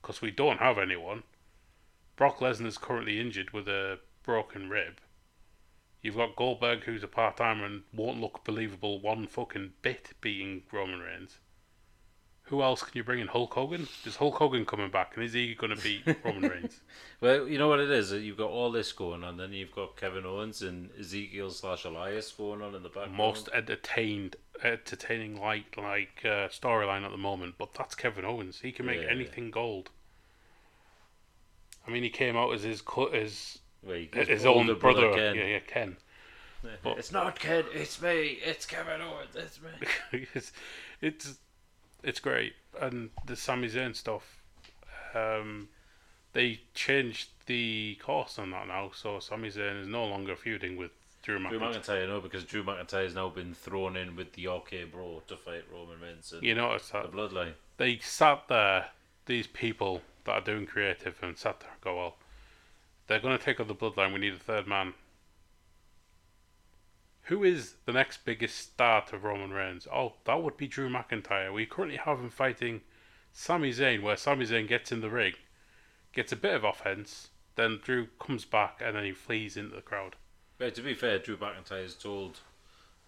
Because we don't have anyone. Brock Lesnar's currently injured with a broken rib. You've got Goldberg, who's a part timer and won't look believable one fucking bit beating Roman Reigns. Who else can you bring in? Hulk Hogan? Is Hulk Hogan coming back and is he going to beat <laughs> Roman Reigns? Well, you know what it is. You've got all this going on, then you've got Kevin Owens and Ezekiel slash Elias going on in the background. Most entertained, entertaining like like uh, storyline at the moment, but that's Kevin Owens. He can make Yeah. anything gold. I mean, he came out as his co- as Where he his own brother. Ken. Yeah, yeah, Ken. <laughs> but- It's not Ken, it's me. It's Kevin Owens. It's me. <laughs> it's it's it's great, and the Sami Zayn stuff. Um, they changed the course on that now, so Sami Zayn is no longer feuding with Drew McIntyre. Drew McIntyre. No, because Drew McIntyre has now been thrown in with the RK Bro to fight Roman Reigns and You notice the Bloodline. they sat there, these people that are doing creative, and sat there and go, well, they're going to take on the bloodline. We need a third man. Who is the next biggest star to Roman Reigns? Oh, that would be Drew McIntyre. We currently have him fighting Sami Zayn, where Sami Zayn gets in the ring, gets a bit of offense, then Drew comes back and then he flees into the crowd. But to be fair, Drew McIntyre has told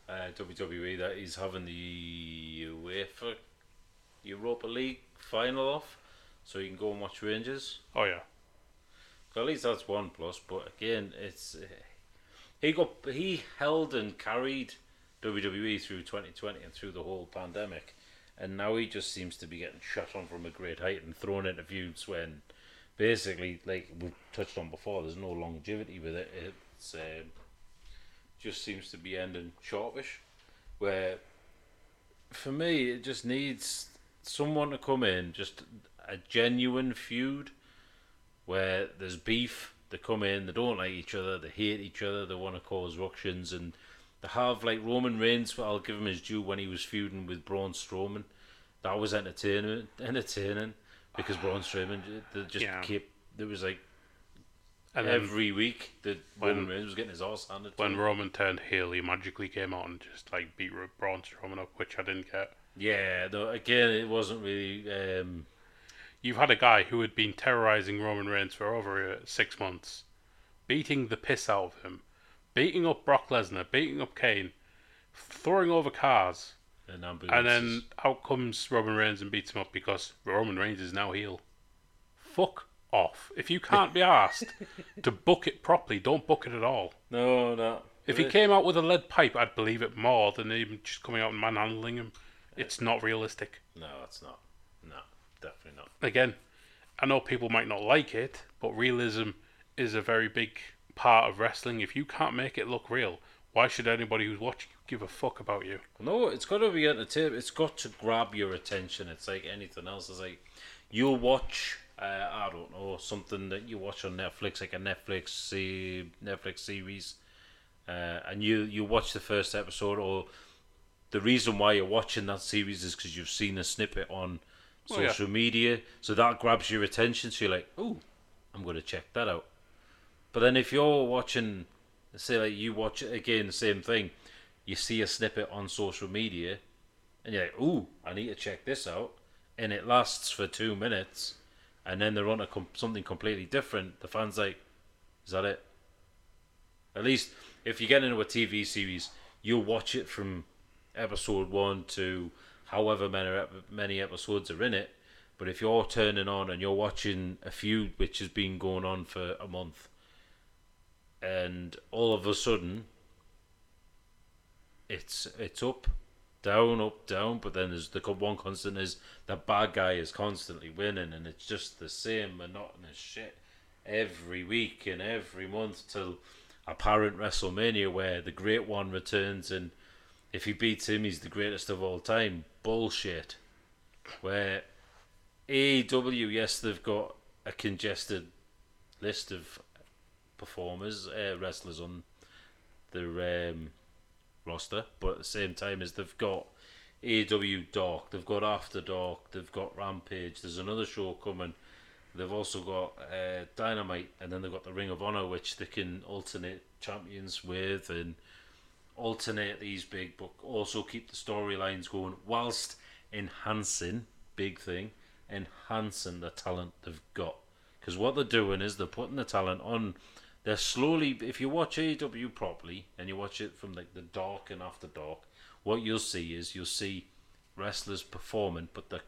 uh, WWE that he's having the UEFA Europa League final off, so he can go and watch Rangers. Oh yeah, So at least that's one plus. But again, it's uh, he got he held and carried WWE through 2020 and through the whole pandemic, and now he just seems to be getting shot on from a great height and thrown into feuds when basically, like we've touched on before, there's no longevity with it. It's um, just seems to be ending sharpish. Where for me, it just needs someone to come in, just a genuine feud where there's beef. They come in, they don't like each other, they hate each other, they want to cause ructions, and they have like Roman Reigns. I'll give him his due when he was feuding with Braun Strowman. That was entertaining, entertaining because Braun Strowman they just Yeah. kept. There was like and every week that Roman Reigns was getting his ass handed. to when him. Roman turned heel, he magically came out and just like beat Braun Strowman up, which I didn't get. yeah, though again, it wasn't really. Um, You've had a guy who had been terrorizing Roman Reigns for over uh, six months, beating the piss out of him, beating up Brock Lesnar, beating up Kane, throwing over cars, an and then out comes Roman Reigns and beats him up because Roman Reigns is now heel. Fuck off. If you can't be asked <laughs> to book it properly, don't book it at all. no, no. If he came out with a lead pipe, I'd believe it more than him just coming out and manhandling him. It's not realistic. no, it's not. Definitely not. again, I know people might not like it, but realism is a very big part of wrestling. If you can't make it look real, why should anybody who's watching you give a fuck about you? No, it's got to be entertaining. It's got to grab your attention. It's like anything else. It's like you'll watch. Uh, I don't know something that you watch on Netflix, like a Netflix se- Netflix series, uh, and you you watch the first episode, or the reason why you're watching that series is because you've seen a snippet on Oh, yeah. social media, so that grabs your attention. So you're like, oh, I'm going to check that out. But then if you're watching, say like you watch it again, the same thing, you see a snippet on social media, and you're like, ooh, I need to check this out, and it lasts for two minutes, and then they're on to com- something completely different. The fans like, is that it? At least if you get into a TV series, you'll watch it from episode one to however many many episodes are in it, But if you're turning on and you're watching a feud which has been going on for a month, and all of a sudden it's it's up, down, up, down. But then there's the one constant is the bad guy is constantly winning, and it's just the same monotonous shit every week and every month till apparent WrestleMania where the Great One returns, and if he beats him, he's the greatest of all time. Bullshit. Where AEW, yes, they've got a congested list of performers, uh, wrestlers on their um, roster, but at the same time as they've got AEW Dark, they've got After Dark, they've got Rampage. There's another show coming. They've also got uh, Dynamite, and then they've got the Ring of Honor, which they can alternate champions with and alternate these big, but also keep the storylines going whilst enhancing big thing, enhancing the talent they've got. Because what they're doing is they're putting the talent on. They're slowly. If you watch AEW properly and you watch it from like the dark and after dark, what you'll see is you'll see wrestlers performing, but they're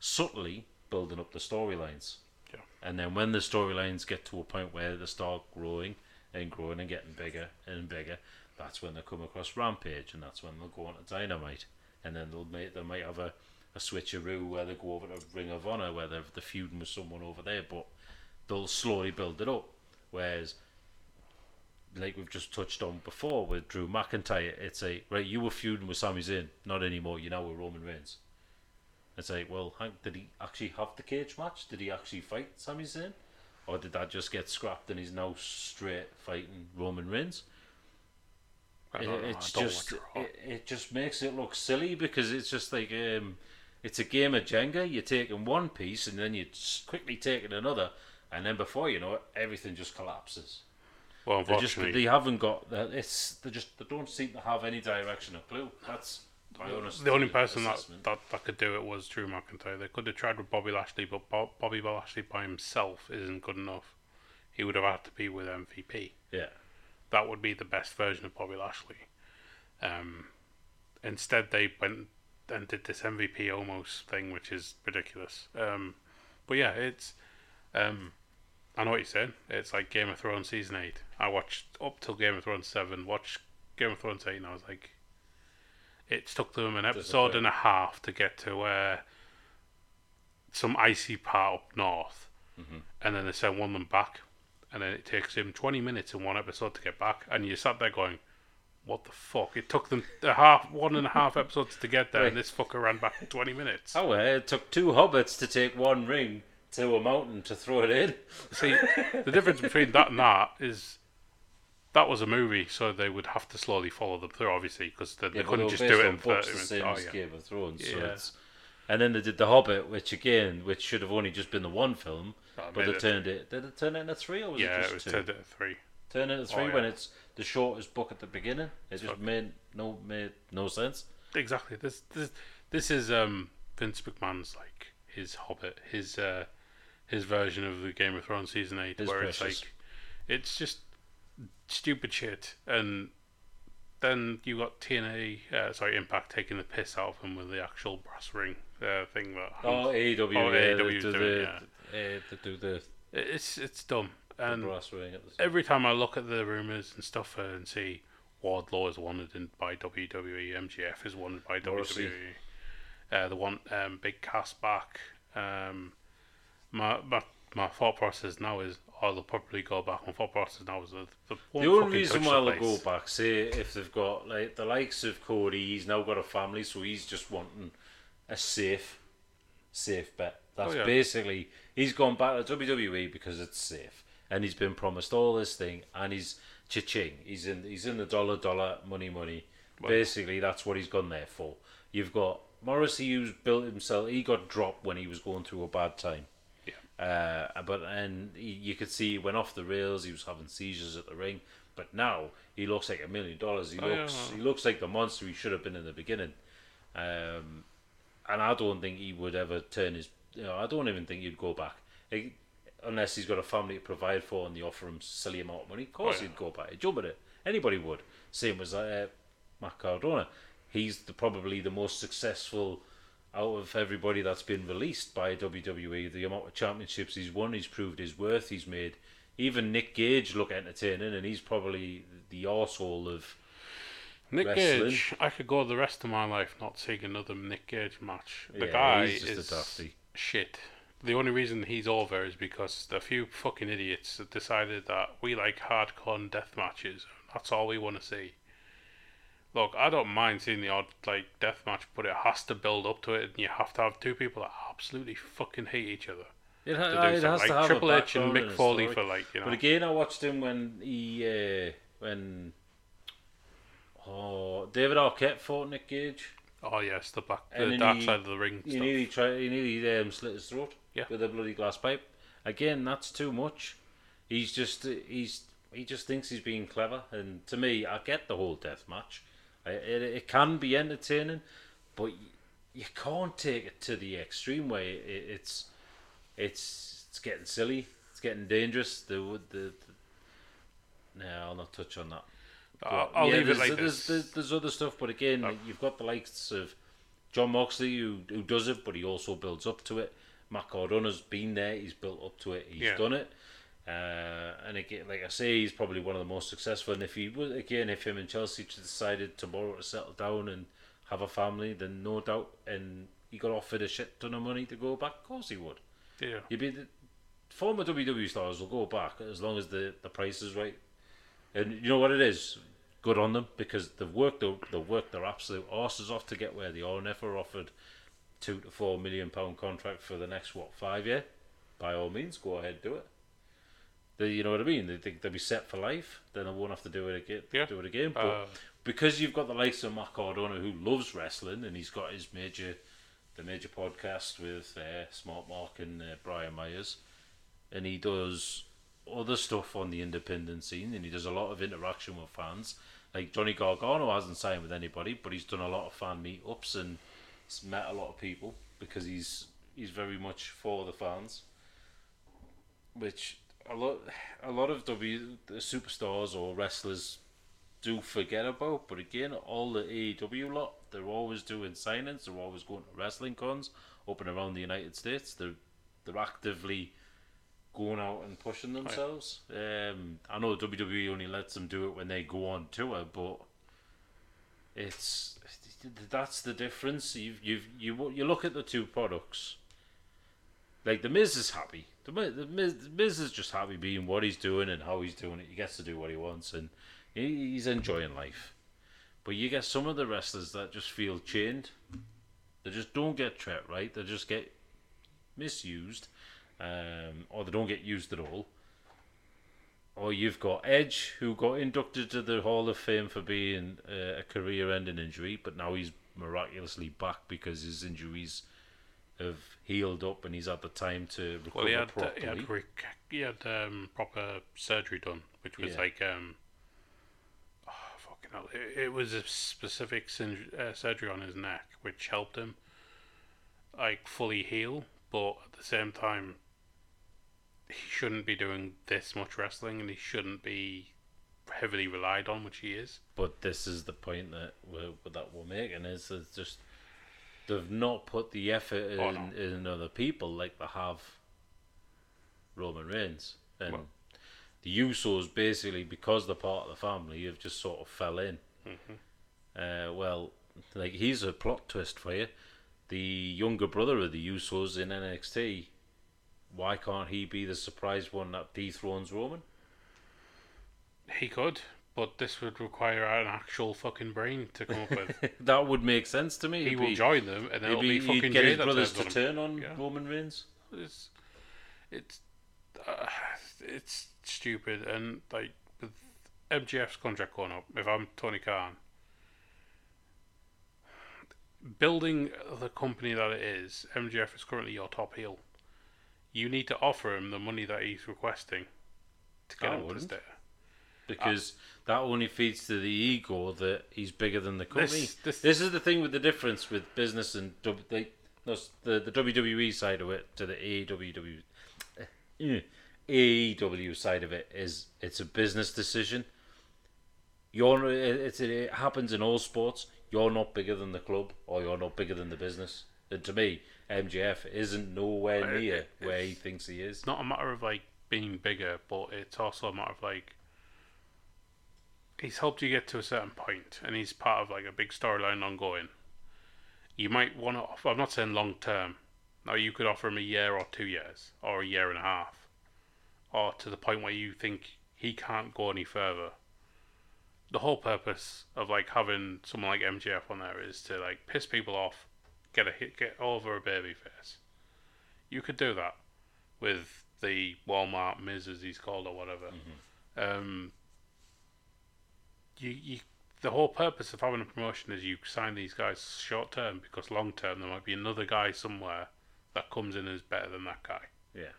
subtly building up the storylines. Yeah. And then when the storylines get to a point where they start growing and growing and getting bigger and bigger, that's when they come across Rampage, and that's when they'll go on to Dynamite, and then they'll make they might have a, a switcheroo where they go over to Ring of Honor where they're the feuding with someone over there, but they'll slowly build it up. Whereas, like we've just touched on before with Drew McIntyre, it's a right you were feuding with Sami Zayn, not anymore. You're now with Roman Reigns. It's like, well, Hank, did he actually have the cage match? Did he actually fight Sami Zayn, or did that just get scrapped and he's now straight fighting Roman Reigns? It, it's just it, it just makes it look silly because it's just like um, it's a game of Jenga. You're taking one piece and then you're quickly taking another, and then before you know it, everything just collapses. well, They just they haven't got. It's they just they don't seem to have any direction or clue. That's my honest. the only person that, that that could do it was Drew McIntyre. They could have tried with Bobby Lashley, but Bob, Bobby Lashley by himself isn't good enough. He would have had to be with MVP. yeah. That would be the best version of Bobby Lashley. Um, instead, they went and did this MVP almost thing, which is ridiculous. Um, but yeah, it's. Um, I know what you're saying. It's like Game of Thrones season eight. I watched up till Game of Thrones seven. Watched Game of Thrones eight, and I was like, it took them an episode and a half to get to where some icy part up north, and then they sent one of them back, and then it takes him twenty minutes in one episode to get back, and you sat there going. What the fuck? It took them a half, one and a half episodes to get there, Right. and this fucker ran back in twenty minutes. Oh, well, it took two hobbits to take one ring to a mountain to throw it in. See, the difference between that and that is that was a movie, so they would have to slowly follow them through, obviously, because they, they Yeah, but couldn't just do it in books thirty the minutes. same Oh, as yeah. Game of Thrones. So Yeah. it's, and then they did the Hobbit, which again, which should have only just been the one film, Oh, but they it- turned it. Did it turn it into three, or was yeah, it just it was two? turned into three. Turn it into three Oh, when yeah. it's the shortest book at the beginning. It just made no made no sense. Exactly. This this this is um Vince McMahon's like his Hobbit, his uh his version of the Game of Thrones season eight, His where precious. it's like it's just stupid shit, and then you got TNA, uh, sorry Impact taking the piss out of him with the actual brass ring uh, thing that. Oh, AEW, Oh, yeah, AEW they do do the, it, eh, they do the, It's it's dumb, and brass ring at the same. every time I look at the rumors and stuff uh, and see Wardlow is wanted in, by WWE, MJF is wanted by Morrissey. WWE, uh, they want um, Big Cass back. Um, my, my my thought process now is, oh, they'll probably go back. My thought process now is that the, The only reason why they'll go back, say if they've got like the likes of Cody, he's now got a family, so he's just wanting a safe, safe bet. That's Oh, yeah. basically he's gone back to WWE because it's safe, and he's been promised all this thing, and he's cha-ching. He's in he's in the dollar dollar money money. Basically, that's what he's gone there for. You've got Morrissey, who's built himself. He got dropped when he was going through a bad time. Yeah. Uh, but and he, you could see he went off the rails. He was having seizures at the ring. But now he looks like a million dollars. He Oh, yeah. looks he looks like the monster he should have been in the beginning. Um, and I don't think he would ever turn his. You know, I don't even think he'd go back. Unless he's got a family to provide for and they offer him silly amount of money. Of course Oh, yeah. he'd go back. He'd jump at it. Anybody would. Same as uh, Matt Cardona. He's the, probably the most successful out of everybody that's been released by WWE, the amount of championships he's won, he's proved his worth. He's made even Nick Gage look entertaining, and he's probably the arsehole of Nick Wrestling. Gage, I could go the rest of my life not seeing another Nick Gage match. The Yeah, guy he's just a is dafty. Shit. The only reason he's over is because a few fucking idiots have decided that we like hardcore death matches. That's all we want to see. Look, I don't mind seeing the odd like death match, but it has to build up to it, and you have to have two people that absolutely fucking hate each other It, to ha- do it has Like to have Triple H and Mick Foley for like you know. But again, I watched him when he uh, when oh David Arquette fought Nick Gage. Oh yes, the back, the dark he- side of the ring He stuff. nearly tried. He nearly um, slit his throat. Yeah. With a bloody glass pipe. Again, that's too much. He's just he's he just thinks he's being clever. And to me, I get the whole death match. I, it it can be entertaining, but you can't take it to the extreme way. It, it's it's it's getting silly. It's getting dangerous. The the, the no, I'll not touch on that. I'll, I'll yeah, leave it there's, like there's, this. There's, there's other stuff, but again, like, you've got the likes of Jon Moxley who, who does it, but he also builds up to it. Matt Cardona's been there; he's built up to it. He's Yeah. done it. Uh, and again, like I say, he's probably one of the most successful. And if he was again, if him and Chelsea decided tomorrow to settle down and have a family, then no doubt, and he got offered a shit ton of money to go back. Of course, he would. yeah. You'd be the former WWE stars will go back as long as the, the price is right. And you know what it is? Good on them because they've worked their, they've worked their absolute arses off to get where they are. And if they're offered two to four million pound contract for the next what five year, by all means, go ahead do it. They, you know what I mean? They think they'll be set for life. Then they won't have to do it again. Yeah. Do it again. But Uh, because you've got the likes of Matt Cardona who loves wrestling and he's got his major, the major podcast with uh, Smart Mark and uh, Brian Myers, and he does other stuff on the independent scene and he does a lot of interaction with fans. Like Johnny Gargano hasn't signed with anybody, but he's done a lot of fan meetups and met a lot of people because he's he's very much for the fans. Which a lot a lot of W the superstars or wrestlers do forget about. But again, all the AEW lot, they're always doing signings. They're always going to wrestling cons up and around the United States. They're they're actively going out and pushing themselves. Um, I know WWE only lets them do it when they go on tour, but it's that's the difference. You've you've you you look at the two products. Like the Miz is happy. The Miz, the Miz, the Miz is just happy being what he's doing and how he's doing it. He gets to do what he wants and he, he's enjoying life. But you get some of the wrestlers that just feel chained. They just don't get treated right. They just get misused, um, or they don't get used at all. Or you've got Edge, who got inducted to the Hall of Fame for being uh, a career-ending injury, but now he's miraculously back because his injuries have healed up and he's had the time to recover Well, he had uh, properly. he had, rec- he had um, proper surgery done, which was Yeah. like um, oh, fucking hell. It, it was a specific sin- uh, surgery on his neck, which helped him like fully heal, but at the same time, he shouldn't be doing this much wrestling, and he shouldn't be heavily relied on, which he is. But this is the point that we're that we're making is it's just they've not put the effort in, Oh, no. in other people like they have Roman Reigns and Well- the Usos basically because they're part of the family have just sort of fell in. Mhm. Uh, well, like here's a plot twist for you: the younger brother of the Usos in NXT. Why can't he be the surprise one that dethrones Roman? He could, but this would require an actual fucking brain to come up with. <laughs> that would make sense to me. he It'd will be- join them, and it'll Maybe be fucking get Jay his that brothers turns to on him. turn on Yeah. Roman Reigns. It's it's uh, it's stupid, and like with MJF's contract going up, if I'm Tony Khan, building the company that it is, MJF is currently your top heel. You need to offer him the money that he's requesting to get I him wouldn't. stay. because that only feeds to the ego that he's bigger than the company. This- This, this- is the thing with the difference with business and W- they, no, s- the the WWE side of it to the AEW eh, AEW side of it is it's a business decision. You're it's it happens in all sports. You're not bigger than the club, or you're not bigger than the business. And to me, MJF isn't nowhere near it- where he thinks he is. It's not a matter of like being bigger, but it's also a matter of like he's helped you get to a certain point, and he's part of like a big storyline ongoing. You might want to. I'm not saying long term. Now you could offer him a year or two years, or a year and a half, or to the point where you think he can't go any further. The whole purpose of like having someone like MJF on there is to like piss people off, get a hit, get over a baby face. You could do that with the Walmart Miz as he's called or whatever. Um, you, you, the whole purpose of having a promotion is you sign these guys short term because long term there might be another guy somewhere that comes in as better than that guy. Yeah.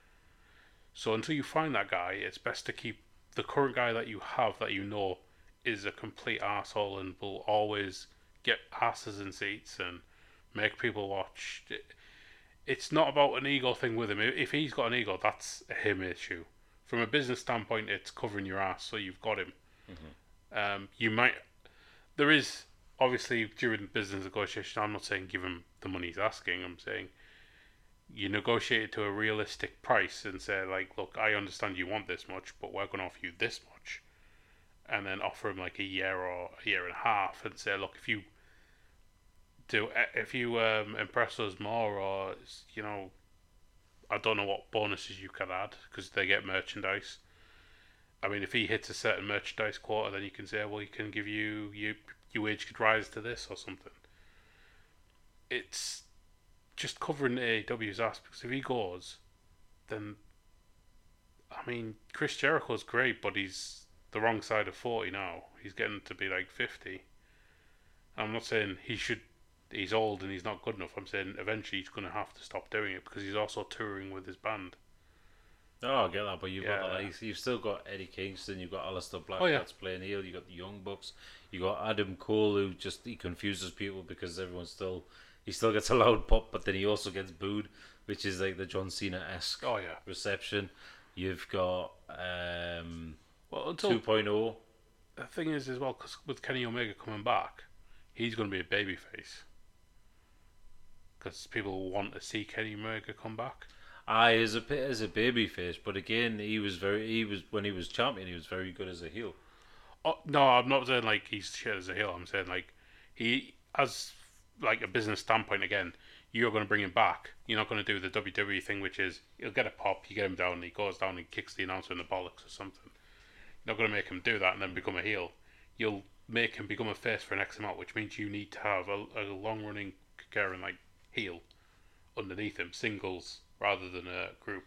So until you find that guy, it's best to keep the current guy that you have that you know is a complete asshole and will always get asses in seats and make people watch. It- It's not about an ego thing with him. If he's got an ego, that's a him issue. From a business standpoint, it's covering your ass, so you've got him. Um, you might. There is obviously during business negotiation. I'm not saying give him the money he's asking. I'm saying you negotiate it to a realistic price and say like, look, I understand you want this much, but we're going to offer you this much, and then offer him like a year or a year and a half, and say, look, if you do, if you um, impress us more, or you know, I don't know what bonuses you can add because they get merchandise. I mean, if he hits a certain merchandise quarter, then you can say, well, he can give you you your wage could rise to this or something. It's just covering AEW's ass because if he goes, then I mean Chris Jericho's great, but he's the wrong side of forty now. He's getting to be like fifty. I'm not saying he should. He's old and he's not good enough. I'm saying eventually he's going to have to stop doing it because he's also touring with his band. Oh, I get that, but you've got Yeah. the likes. You've still got Eddie Kingston. You've got Aleister Black Oh, yeah. that's playing heel. you've got the Young Bucks. You got Adam Cole who just he confuses people because everyone's still he still gets <laughs> a loud pop, but then he also gets booed, which is like the John Cena esque Oh yeah. reception. You've got um, Well, until 2.0. the thing is as well, because with Kenny Omega coming back, he's going to be a babyface. Because people want to see Kenny Omega come back. Ah, I as a as a baby face, but again, he was very he was when he was champion, he was very good as a heel. Oh, no, I'm not saying like he's shit as a heel. I'm saying like he, as like a business standpoint, again, you're going to bring him back. You're not going to do the WWE thing, which is he'll get a pop, you get him down, and he goes down and kicks the announcer in the bollocks or something. You're not going to make him do that and then become a heel. You'll make him become a face for an X amount, which means you need to have a, a long running Karen like heel underneath him, singles rather than a group.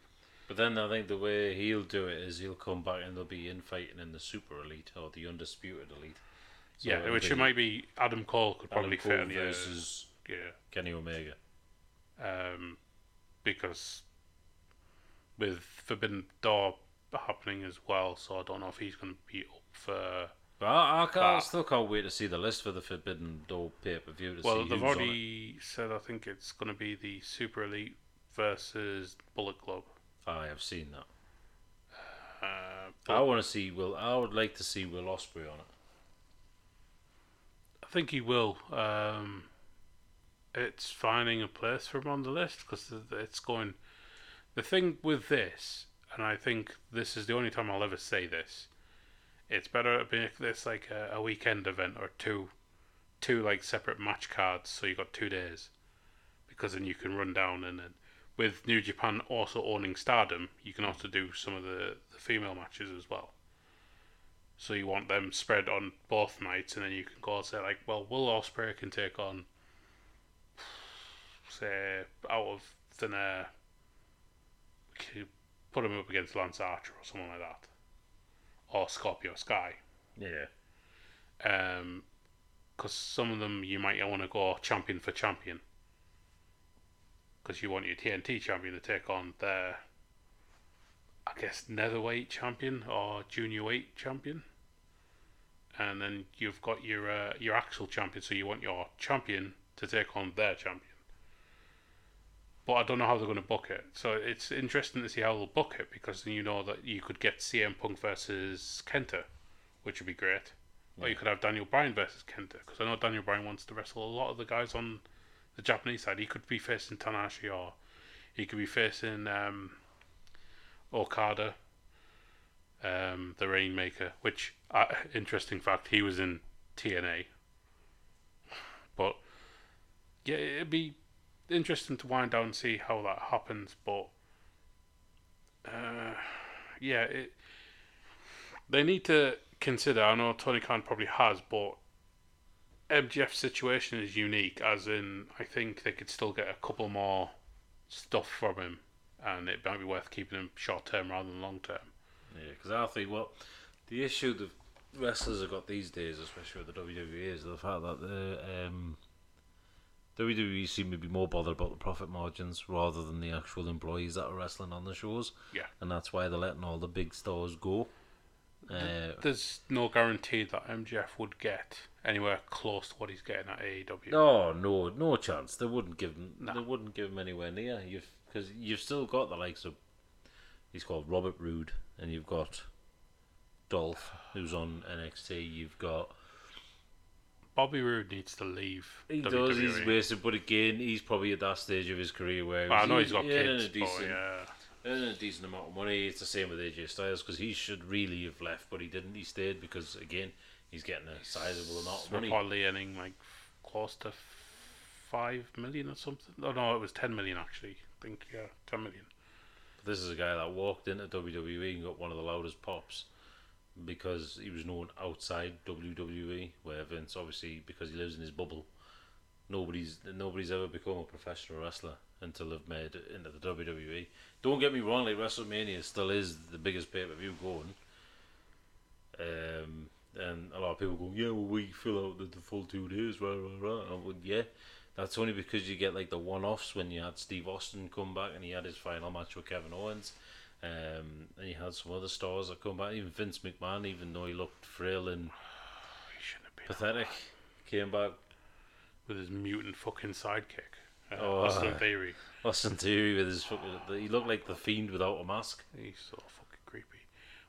But then I think the way he'll do it is he'll come back and they'll be infighting in the super elite or the undisputed elite. So yeah, which it might be Adam Cole could Adam probably Cole fit in versus yeah. Kenny Omega. um, because with Forbidden Door happening as well, so I don't know if he's going to be up for. But I, I, can't, I still can't wait to see the list for the Forbidden Door pay per view Well, see they've who's on it. already said I think it's going to be the Super Elite versus Bullet Club. I have seen that. Uh, I want to see Will. I would like to see Will Ospreay on it. I think he will. Um, it's finding a place for him on the list because it's going. The thing with this, and I think this is the only time I'll ever say this, it's better to make this like a, a weekend event or two, two like separate match cards, so you got two days, because then you can run down and then with New Japan also owning Stardom, you can also do some of the, the female matches as well. So you want them spread on both nights, and then you can go and say like, well, Will Ospreay can take on, <sighs> say, out of thin air, put him up against Lance Archer or someone like that, or Scorpio Sky. Yeah. Um, because some of them you might want to go champion for champion. Because you want your TNT champion to take on their, I guess, netherweight champion or junior weight champion. And then you've got your uh, your actual champion, so you want your champion to take on their champion. But I don't know how they're going to book it. So it's interesting to see how they'll book it because then you know that you could get CM Punk versus Kenta, which would be great. Or you could have Daniel Bryan versus Kenta because I know Daniel Bryan wants to wrestle a lot of the guys on the Japanese side, he could be facing Tanahashi or he could be facing um, Okada, um, the Rainmaker. Which uh, interesting fact, he was in TNA. But yeah, it'd be interesting to wind down and see how that happens. But uh, yeah, it, they need to consider. I know Tony Khan probably has, but MJF's situation is unique. As in, I think they could still get a couple more stuff from him, and it might be worth keeping him short term rather than long term. Yeah, because I think well, the issue the wrestlers have got these days, especially with the WWE, is the fact that the um, WWE seem to be more bothered about the profit margins rather than the actual employees that are wrestling on the shows. Yeah. and that's why they're letting all the big stars go. Uh, There's no guarantee that MJF would get anywhere close to what he's getting at AEW. No, no, no chance. They wouldn't give him. No. They wouldn't give him anywhere near. You've because you've still got the likes of. He's called Robert Roode, and you've got Dolph, who's on NXT. You've got Bobby Roode needs to leave. he WWE. does. He's wasted, but again, he's probably at that stage of his career where Well, I know he's got earning kids, a but decent, yeah. earning a decent amount of money. It's the same with AJ Styles because he should really have left, but he didn't. He stayed because again, he's getting a sizable amount of money. reportedly earning like close to five million or something. Oh no, it was ten million actually. I think yeah, ten million. This is a guy that walked into WWE and got one of the loudest pops because he was known outside WWE, where Vince obviously because he lives in his bubble, nobody's nobody's ever become a professional wrestler until they've made it into the WWE. Don't get me wrong, like WrestleMania still is the biggest pay per view going. Um, and a lot of people go, yeah, well, we fill out the, the full two days, rah, rah, rah. And I went, yeah, that's only because you get like the one offs when you had Steve Austin come back and he had his final match with Kevin Owens. Um, and you had some other stars that come back. Even Vince McMahon, even though he looked frail and He shouldn't have been pathetic, came back. with his mutant fucking sidekick. Uh, Oh, Austin uh, Theory. Austin Theory with his fucking, he looked like the fiend without a mask. He's so fucking creepy.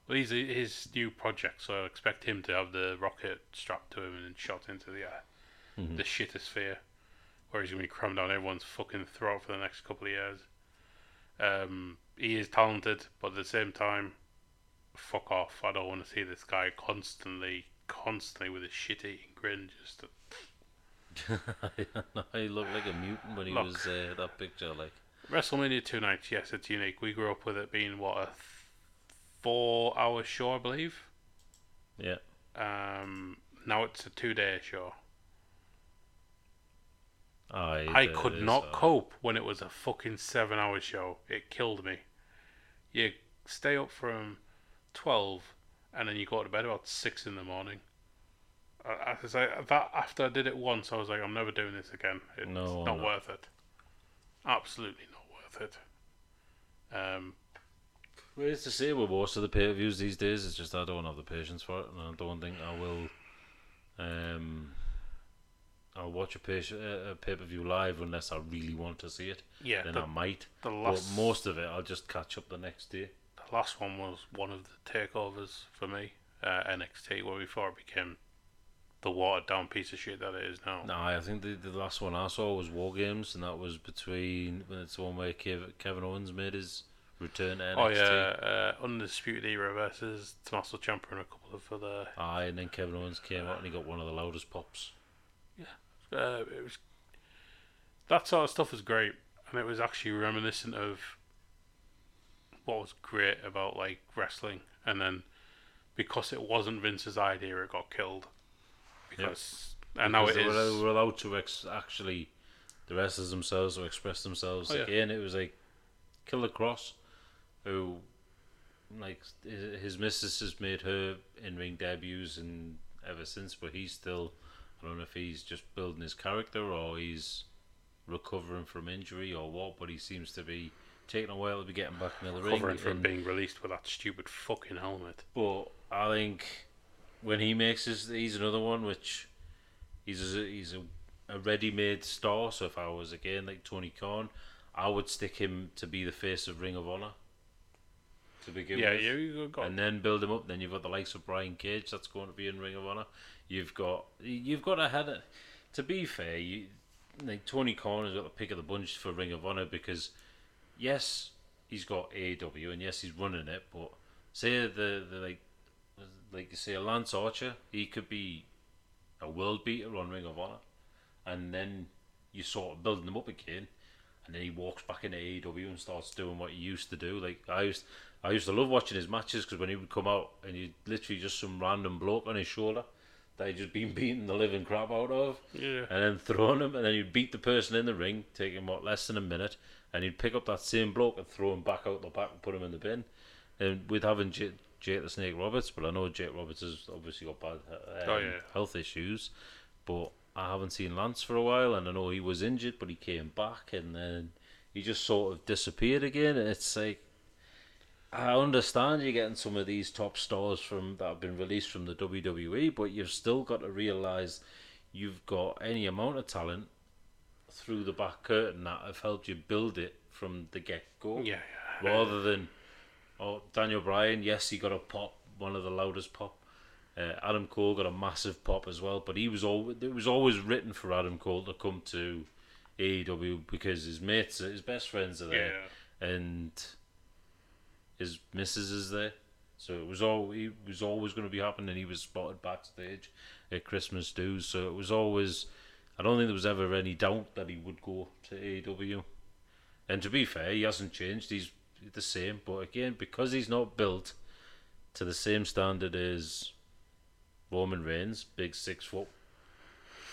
Well, he's his new project, so I expect him to have the rocket strapped to him and shot into the uh, Mhm. the shitosphere, where he's gonna be crammed down everyone's fucking throat for the next couple of years. Um, he is talented, but at the same time, fuck off. I don't want to see this guy constantly, constantly with a shit-eating grin. Just <laughs> he looked like a mutant when he Look. was uh, that picture. Like, WrestleMania two nights. Yes, it's unique. We grew up with it being what a th- four-hour show, I believe. yeah, Um, now it's a two-day show. I, I could not cope when it was a fucking seven hour show. It killed me. You stay up from 12 and then you go to bed about 6 in the morning. I, I that after I did it once, I was like, I'm never doing this again. It's No, not no. worth it. Absolutely not worth it. Um, Well, it's the same with most of the pay per views these days. It's just I don't have the patience for it, and I don't think I will. Um, I'll watch a, pay- a pay per view live unless I really want to see it. yeah, then the, I might. the last, But most of it, I'll just catch up the next day. the last one was one of the takeovers for me, uh, NXT, where before it became the watered down piece of shit that it is now. No, I think the, the last one I saw was War Games, and that was between when it's the one where Kev, Kevin Owens made his return to NXT. Oh yeah, uh, Undisputed Era versus Tommaso Ciampa and a couple of other. Aye, and then Kevin Owens came out and he got one of the loudest pops. Uh, it was that sort of stuff was great, and it was actually reminiscent of what was great about like wrestling. And then because it wasn't Vince's idea, it got killed. Because and now it they were, is. were allowed to ex- actually the wrestlers themselves to express themselves Oh, yeah. again. It was like Killer Kross, who like his, missus has made her in ring debuts and ever since, but he's still don't know if he's just building his character or he's recovering from injury or what, but he seems to be taking a while to be getting back in the ring. Covering for and- being released with that stupid fucking helmet. but I think when he makes his, he's another one which he's a, he's a, a ready-made star. So if I was again like Tony Khan, I would stick him to be the face of Ring of Honor to begin with. Yeah, with, you, you got and then build him up. Then you've got the likes of Brian Cage that's going to be in Ring of Honor. You've got you've got to have it. To be fair, you like Tony Khan has got the pick of the bunch for Ring of Honor because yes, he's got AEW and yes, he's running it, but say the, the like like you say a Lance Archer, he could be a world beater on Ring of Honor, and then you sort of building them up again, and then he walks back into AEW and starts doing what he used to do. Like I used, I used to love watching his matches because when he would come out and he literally just some random bloke on his shoulder that he'd just been beating the living crap out of, Yeah. and then throwing him, and then you'd beat the person in the ring, taking what less than a minute, and you'd pick up that same bloke and throw him back out the back and put him in the bin. And with having J- Jake the Snake Roberts, but I know Jake Roberts has obviously got bad uh, Oh, um, yeah. health issues, but I haven't seen Lance for a while, and I know he was injured, but he came back, and then he just sort of disappeared again. And it's like I understand you're getting some of these top stars from that have been released from the WWE, but you've still got to realize you've got any amount of talent through the back curtain that have helped you build it from the get go Yeah, yeah. rather than oh Daniel Bryan yes he got a pop one of the loudest pop uh, Adam Cole got a massive pop as well but he was always it was always written for Adam Cole to come to AEW because his mates his best friends are there Yeah. and his missus is there so it was all he was always going to be happening he was spotted backstage at Christmas dues so it was always I don't think there was ever any doubt that he would go to AEW and to be fair, he hasn't changed. He's the same. But again, because he's not built to the same standard as Roman Reigns, big six foot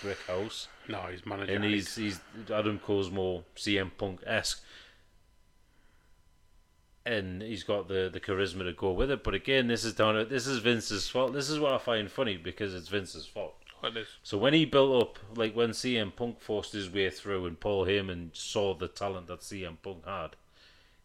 brick house, No, he's managing. and he's he's Adam Cole's more CM Punk esque, and he's got the the charisma to go with it. But again, this is down. This is Vince's fault. This is what I find funny because it's Vince's fault. So when he built up, like when CM Punk forced his way through and Paul Heyman saw the talent that CM Punk had,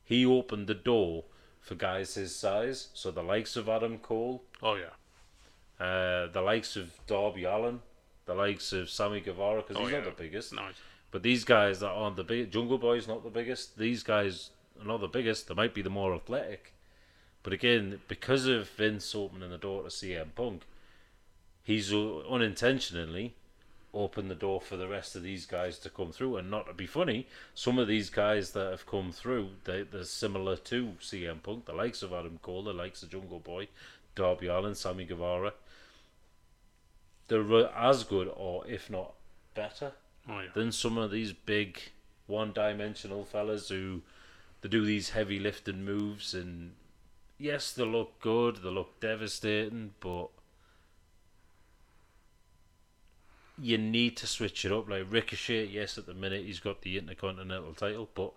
he opened the door for guys his size. So the likes of Adam Cole, Oh yeah. uh, the likes of Darby Allin, the likes of Sammy Guevara, because Oh, he's yeah. not the biggest. Nice. But these guys that aren't the big, Jungle Boy's not the biggest. These guys are not the biggest. They might be the more athletic. But again, because of Vince opening the door to CM Punk, he's unintentionally opened the door for the rest of these guys to come through. And not to be funny, some of these guys that have come through, they, they're similar to CM Punk, the likes of Adam Cole, the likes of Jungle Boy, Darby Allin, Sammy Guevara. They're as good, or if not better, Oh yeah. than some of these big one-dimensional fellas who they do these heavy lifting moves and yes they look good they look devastating but you need to switch it up like Ricochet yes at the minute he's got the Intercontinental title but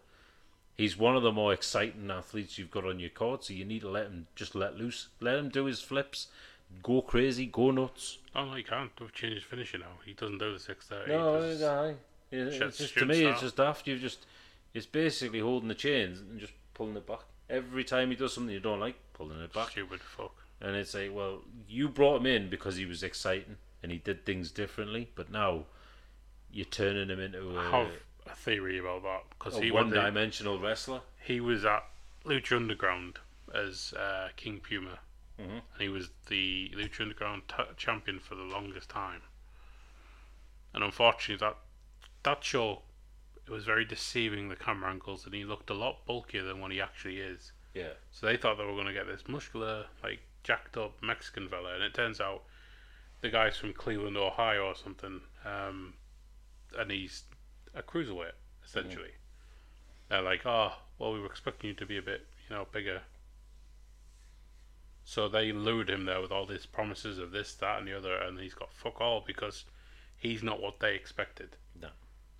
he's one of the more exciting athletes you've got on your card so you need to let him just let loose let him do his flips go crazy go nuts Oh no, he can't. We've changed his finisher now. He doesn't do the six thirty. No, no, Yeah, Shit, it's just to me, it's just daft. You've just, it's basically holding the chains and just pulling it back. Every time he does something you don't like, pulling it back. Stupid fuck. And it's like, well, you brought him in because he was exciting and he did things differently, but now you're turning him into I a, have a theory about that because a he went. one-dimensional wrestler. He was at Lucha Underground as uh, King Puma, Mhm. and he was the Lucha Underground t- champion for the longest time. And unfortunately, that that show it was very deceiving the camera angles, and he looked a lot bulkier than what he actually is. Yeah, So they thought they were going to get this muscular, like jacked up Mexican fella, and it turns out the guy's from Cleveland, Ohio, or something, um, and he's a cruiserweight essentially. They're like, oh, well, we were expecting you to be a bit, you know, bigger. So they lured him there with all these promises of this, that, and the other, and he's got fuck all because he's not what they expected.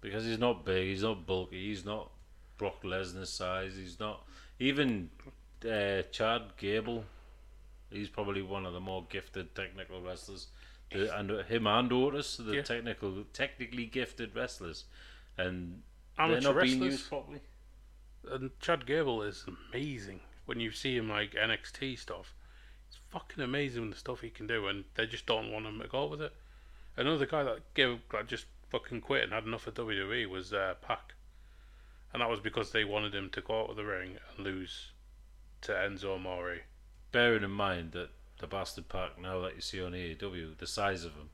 Because he's not big, he's not bulky, he's not Brock Lesnar size, he's not even uh, Chad Gable. He's probably one of the more gifted technical wrestlers, The- and uh, him and Otis, the Yeah. technical, technically gifted wrestlers, and Amateur they're not being wrestlers. used properly. And Chad Gable is amazing when you see him like NXT stuff. It's fucking amazing the stuff he can do, and they just don't want him to go with it. Another guy that gave that just fucking quit and had enough of WWE was uh, Pac, and that was because they wanted him to go out of the ring and lose to Enzo Amore. Bearing in mind that the bastard Pac now that you see on AEW, the size of them,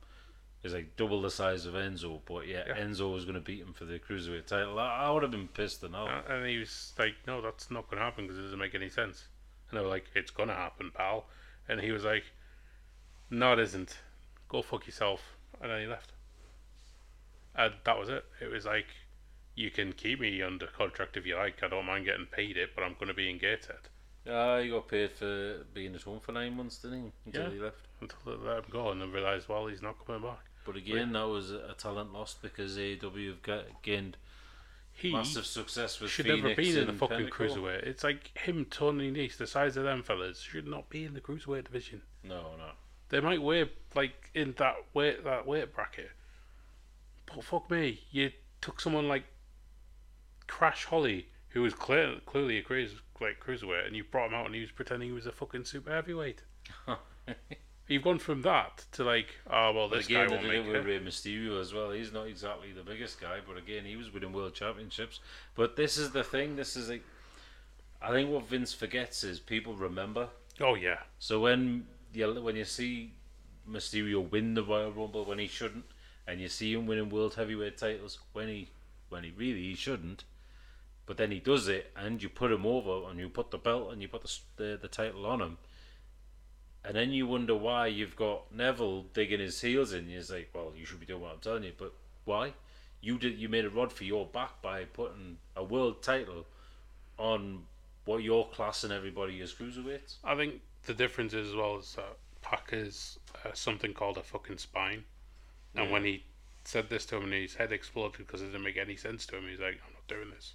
is like double the size of Enzo, but yeah, Yeah. Enzo was going to beat him for the cruiserweight title. I, I would have been pissed enough. And he was like, "No, that's not going to happen because it doesn't make any sense." And they were like, "It's going to happen, pal." And he was like, "No, it isn't. Go fuck yourself." And then he left. And that was it. It was like, "You can keep me under contract if you like. I don't mind getting paid it, but I'm going to be in Gateshead Yeah, he got paid for being at home for nine months, didn't he? Until Yeah. he left. until they let him go." And then realised, well, he's not coming back. But again, that was a talent lost because AEW have got, gained He massive success with should Phoenix never been in the fucking Pinnacle. cruiserweight. It's like him, Tony Nese, the size of them fellas, should not be in the cruiserweight division. No, no. They might weigh like in that weight that weight bracket. But fuck me, you took someone like Crash Holly, who was clear, clearly a cruise, like cruiserweight, and you brought him out and he was pretending he was a fucking super heavyweight. <laughs> You've gone from that to like, oh well, this again, guy won't make it with. Rey Mysterio as well. He's not exactly the biggest guy, but again, he was winning world championships. But this is the thing. This is like, I think what Vince forgets is people remember. Oh yeah, So when you when you see Mysterio win the Royal Rumble when he shouldn't, and you see him winning world heavyweight titles when he when he really he shouldn't, but then he does it, and you put him over, and you put the belt and you put the the, the title on him, and then you wonder why you've got Neville digging his heels in. You're like, well, you should be doing what I'm telling you, but why? You did you made a rod for your back by putting a world title on what your class and everybody as cruiserweights. I think the difference is as well is that Pac is uh, something called a fucking spine, and Yeah. when he said this to him and his head exploded because it didn't make any sense to him, he's like, I'm not doing this.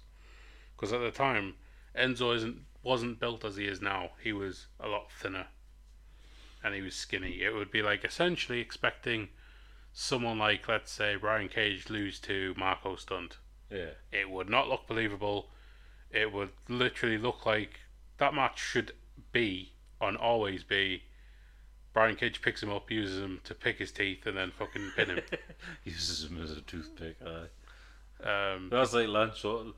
Because at the time, Enzo isn't wasn't built as he is now. He was a lot thinner, and he was skinny. It would be like essentially expecting someone like, let's say, Brian Cage lose to Marko Stunt. Yeah. It would not look believable. It would literally look like that match should be and always be. Brian Cage picks him up, uses him to pick his teeth, and then fucking pin him. <laughs> uses him as a toothpick. Aye. Um, That's like Lance. I'm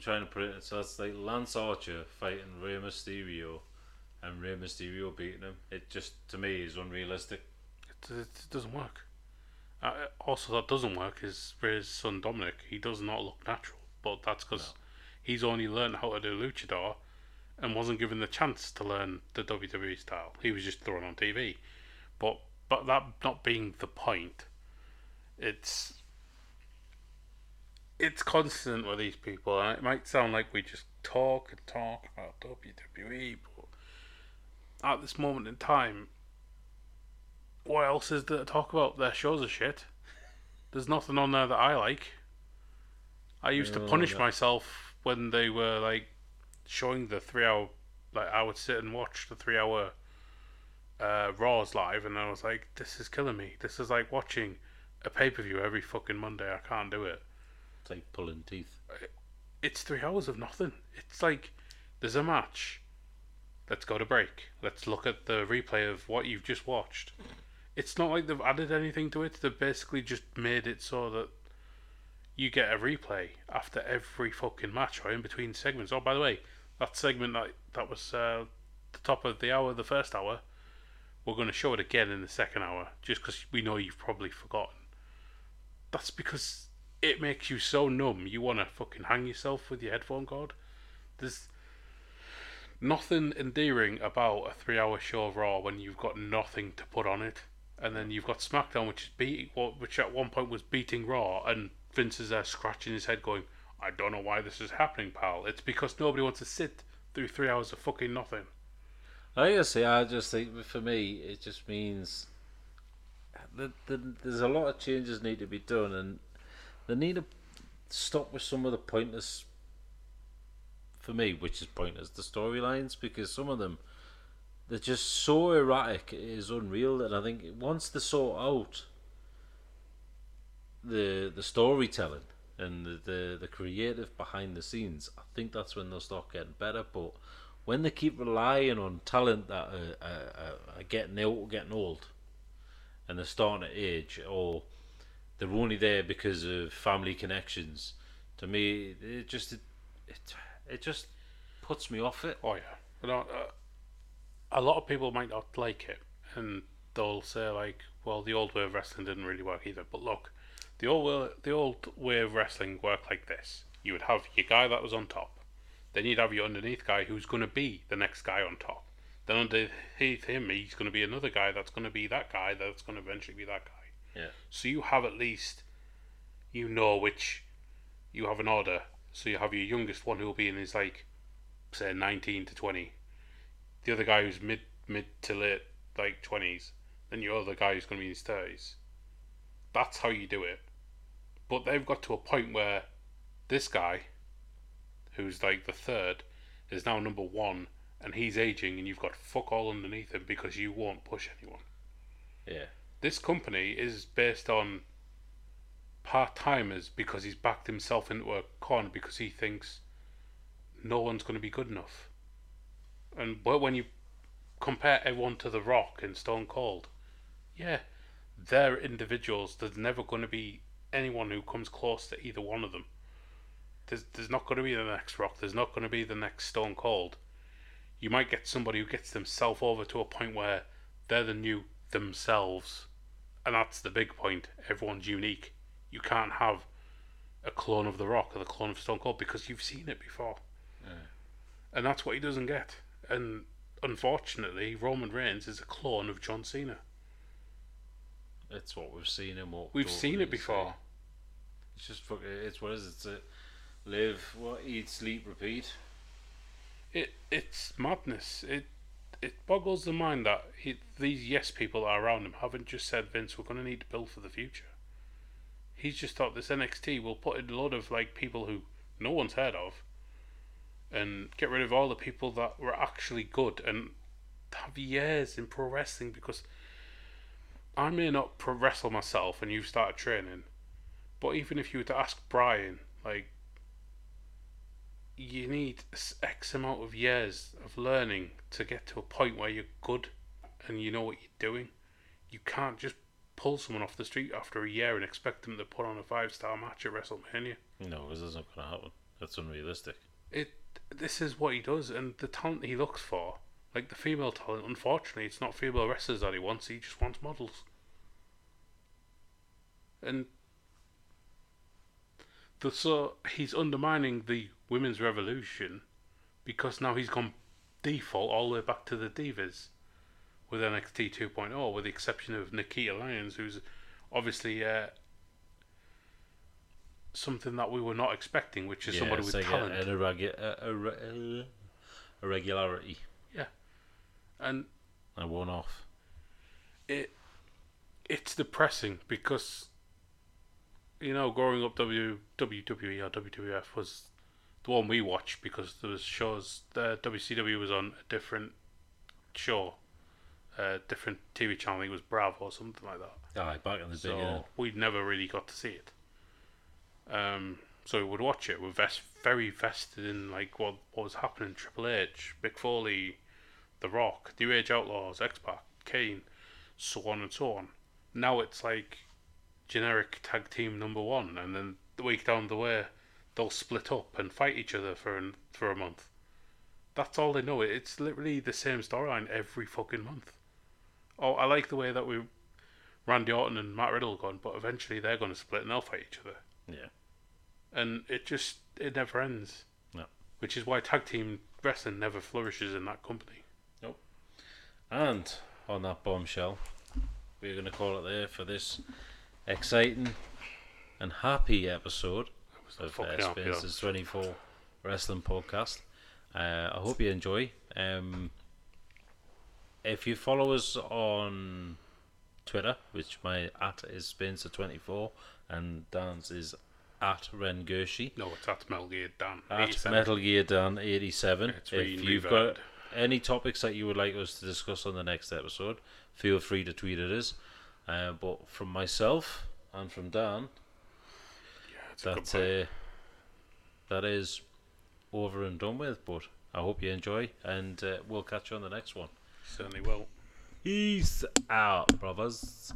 trying to put it. So that's like Lance Archer fighting Rey Mysterio, and Rey Mysterio beating him. It just to me is unrealistic. it, it doesn't work. Uh, also, that doesn't work is Rey's son Dominic. He does not look natural, but that's because he's only learned how to do luchador and wasn't given the chance to learn the WWE style. He was just thrown on TV. But but that not being the point, it's it's constant with these people, and it might sound like we just talk and talk about WWE, but at this moment in time, what else is there to talk about? Their shows are shit. There's nothing on there that I like. I used to punish no. myself when they were like showing the three hour. Like I would sit and watch the three hour uh, Raws live, and I was like, "This is killing me. This is like watching a pay per view every fucking Monday. I can't do it." It's like pulling teeth. it's three hours of nothing. It's like there's a match. Let's go to break. Let's look at the replay of what you've just watched. It's not like they've added anything to it. They've basically just made it so that you get a replay after every fucking match or in between segments. Oh, by the way, that segment that that was uh, the top of the hour, the first hour, we're going to show it again in the second hour, just because we know you've probably forgotten. That's because it makes you so numb you want to fucking hang yourself with your headphone cord. There's nothing endearing about a three-hour show of Raw when you've got nothing to put on it, and then you've got SmackDown, which is beating, which at one point was beating Raw, and Vince is there scratching his head, going, "I don't know why this is happening, pal. It's because nobody wants to sit through three hours of fucking nothing." I say, I just think for me, it just means that, that there's a lot of changes need to be done, and they need to stop with some of the pointless. For me, which is pointless, the storylines because some of them they're just so erratic. It is unreal, and I think once they sort out the the storytelling and the, the the creative behind the scenes, I think that's when they'll start getting better. But when they keep relying on talent that are, are, are getting old, getting old, and they're starting to age, or they're only there because of family connections, to me, it just it it, it just puts me off it. Oh yeah, but uh, a lot of people might not like it, and they'll say like, well, the old way of wrestling didn't really work either. But look, the old way, the old way of wrestling worked like this: you would have your guy that was on top, then you'd have your underneath guy who's going to be the next guy on top. Then underneath him, he's going to be another guy that's going to be that guy that's going to eventually be that guy. Yeah. So you have at least, you know which, you have an order. So you have your youngest one who will be in his like, say nineteen to twenty. The other guy who's mid mid to late like twenties. Then your other guy who's going to be in his thirties. That's how you do it. But they've got to a point where this guy, who's like the third, is now number one, and he's aging, and you've got fuck all underneath him because you won't push anyone Yeah. this company is based on part timers because he's backed himself into a corner because he thinks no one's going to be good enough. And but when you compare everyone to The Rock and Stone Cold, yeah, they're individuals. There's never going to be anyone who comes close to either one of them. There's, there's not going to be the next Rock. There's not going to be the next Stone Cold. You might get somebody who gets themselves over to a point where they're the new themselves and that's the big point. Everyone's unique. You can't have a clone of The Rock or the clone of Stone Cold because you've seen it before. And that's what he doesn't get. And unfortunately, Roman Reigns is a clone of John Cena. It's what we've seen and what We've seen it before. It's just fuck. It's what is it? It's a live, what eat, sleep, repeat. It it's madness. It it boggles the mind that he, these yes people that are around him haven't just said Vince, we're going to need to build for the future. He's just thought this NXT will put in a lot of like people who no one's heard of, and get rid of all the people that were actually good and have years in pro wrestling because I may not pro wrestle myself and you've started training, but even if you were to ask Brian, like you need X amount of years of learning to get to a point where you're good and you know what you're doing. You can't just pull someone off the street after a year and expect them to put on a five star match at WrestleMania. No, this isn't going to happen. That's unrealistic. It this is what he does and the talent he looks for, like the female talent, unfortunately it's not female wrestlers that he wants, he just wants models. And the, so he's undermining the women's revolution because now he's gone default all the way back to the divas with NXT 2.0, with the exception of Nikkita Lyons, who's obviously uh, something that we were not expecting, which is yeah, somebody with like talent. A, an irregu- a, a, a irregularity. And I one off. it it's depressing because you know growing up W WWE or WWF was the one we watched because there was shows the WCW was on a different show a different TV channel I think it was Bravo or something like that Aye, back in the day. so yeah. we never really got to see it um so we would watch it we're vest- very vested in like what, what was happening Triple H Mick Foley The Rock New Age Outlaws X-Pac Kane so on and so on now it's like generic tag team number one and then the week down the way they'll split up and fight each other for an, for a month that's all they know it's literally the same storyline every fucking month oh I like the way that we Randy Orton and Matt Riddle gone, but eventually they're going to split and they'll fight each other. Yeah. And it just it never ends. No. Which is why tag team wrestling never flourishes in that company. And on that bombshell, we're going to call it there for this exciting and happy episode of uh, happy, Spencer's 24 Wrestling Podcast. Uh, I hope you enjoy. Um, if you follow us on Twitter, which my at is Spencer24 and Dan's is at Ren Gershi. No, it's at Metal Gear Dan. At Metal Gear Dan 87. It's if you've got. Any topics that you would like us to discuss on the next episode, feel free to tweet at us. Uh, but from myself and from Dan, Yeah, it's a good that uh, that is over and done with. But I hope you enjoy, and uh, we'll catch you on the next one. Certainly will. Peace out, brothers.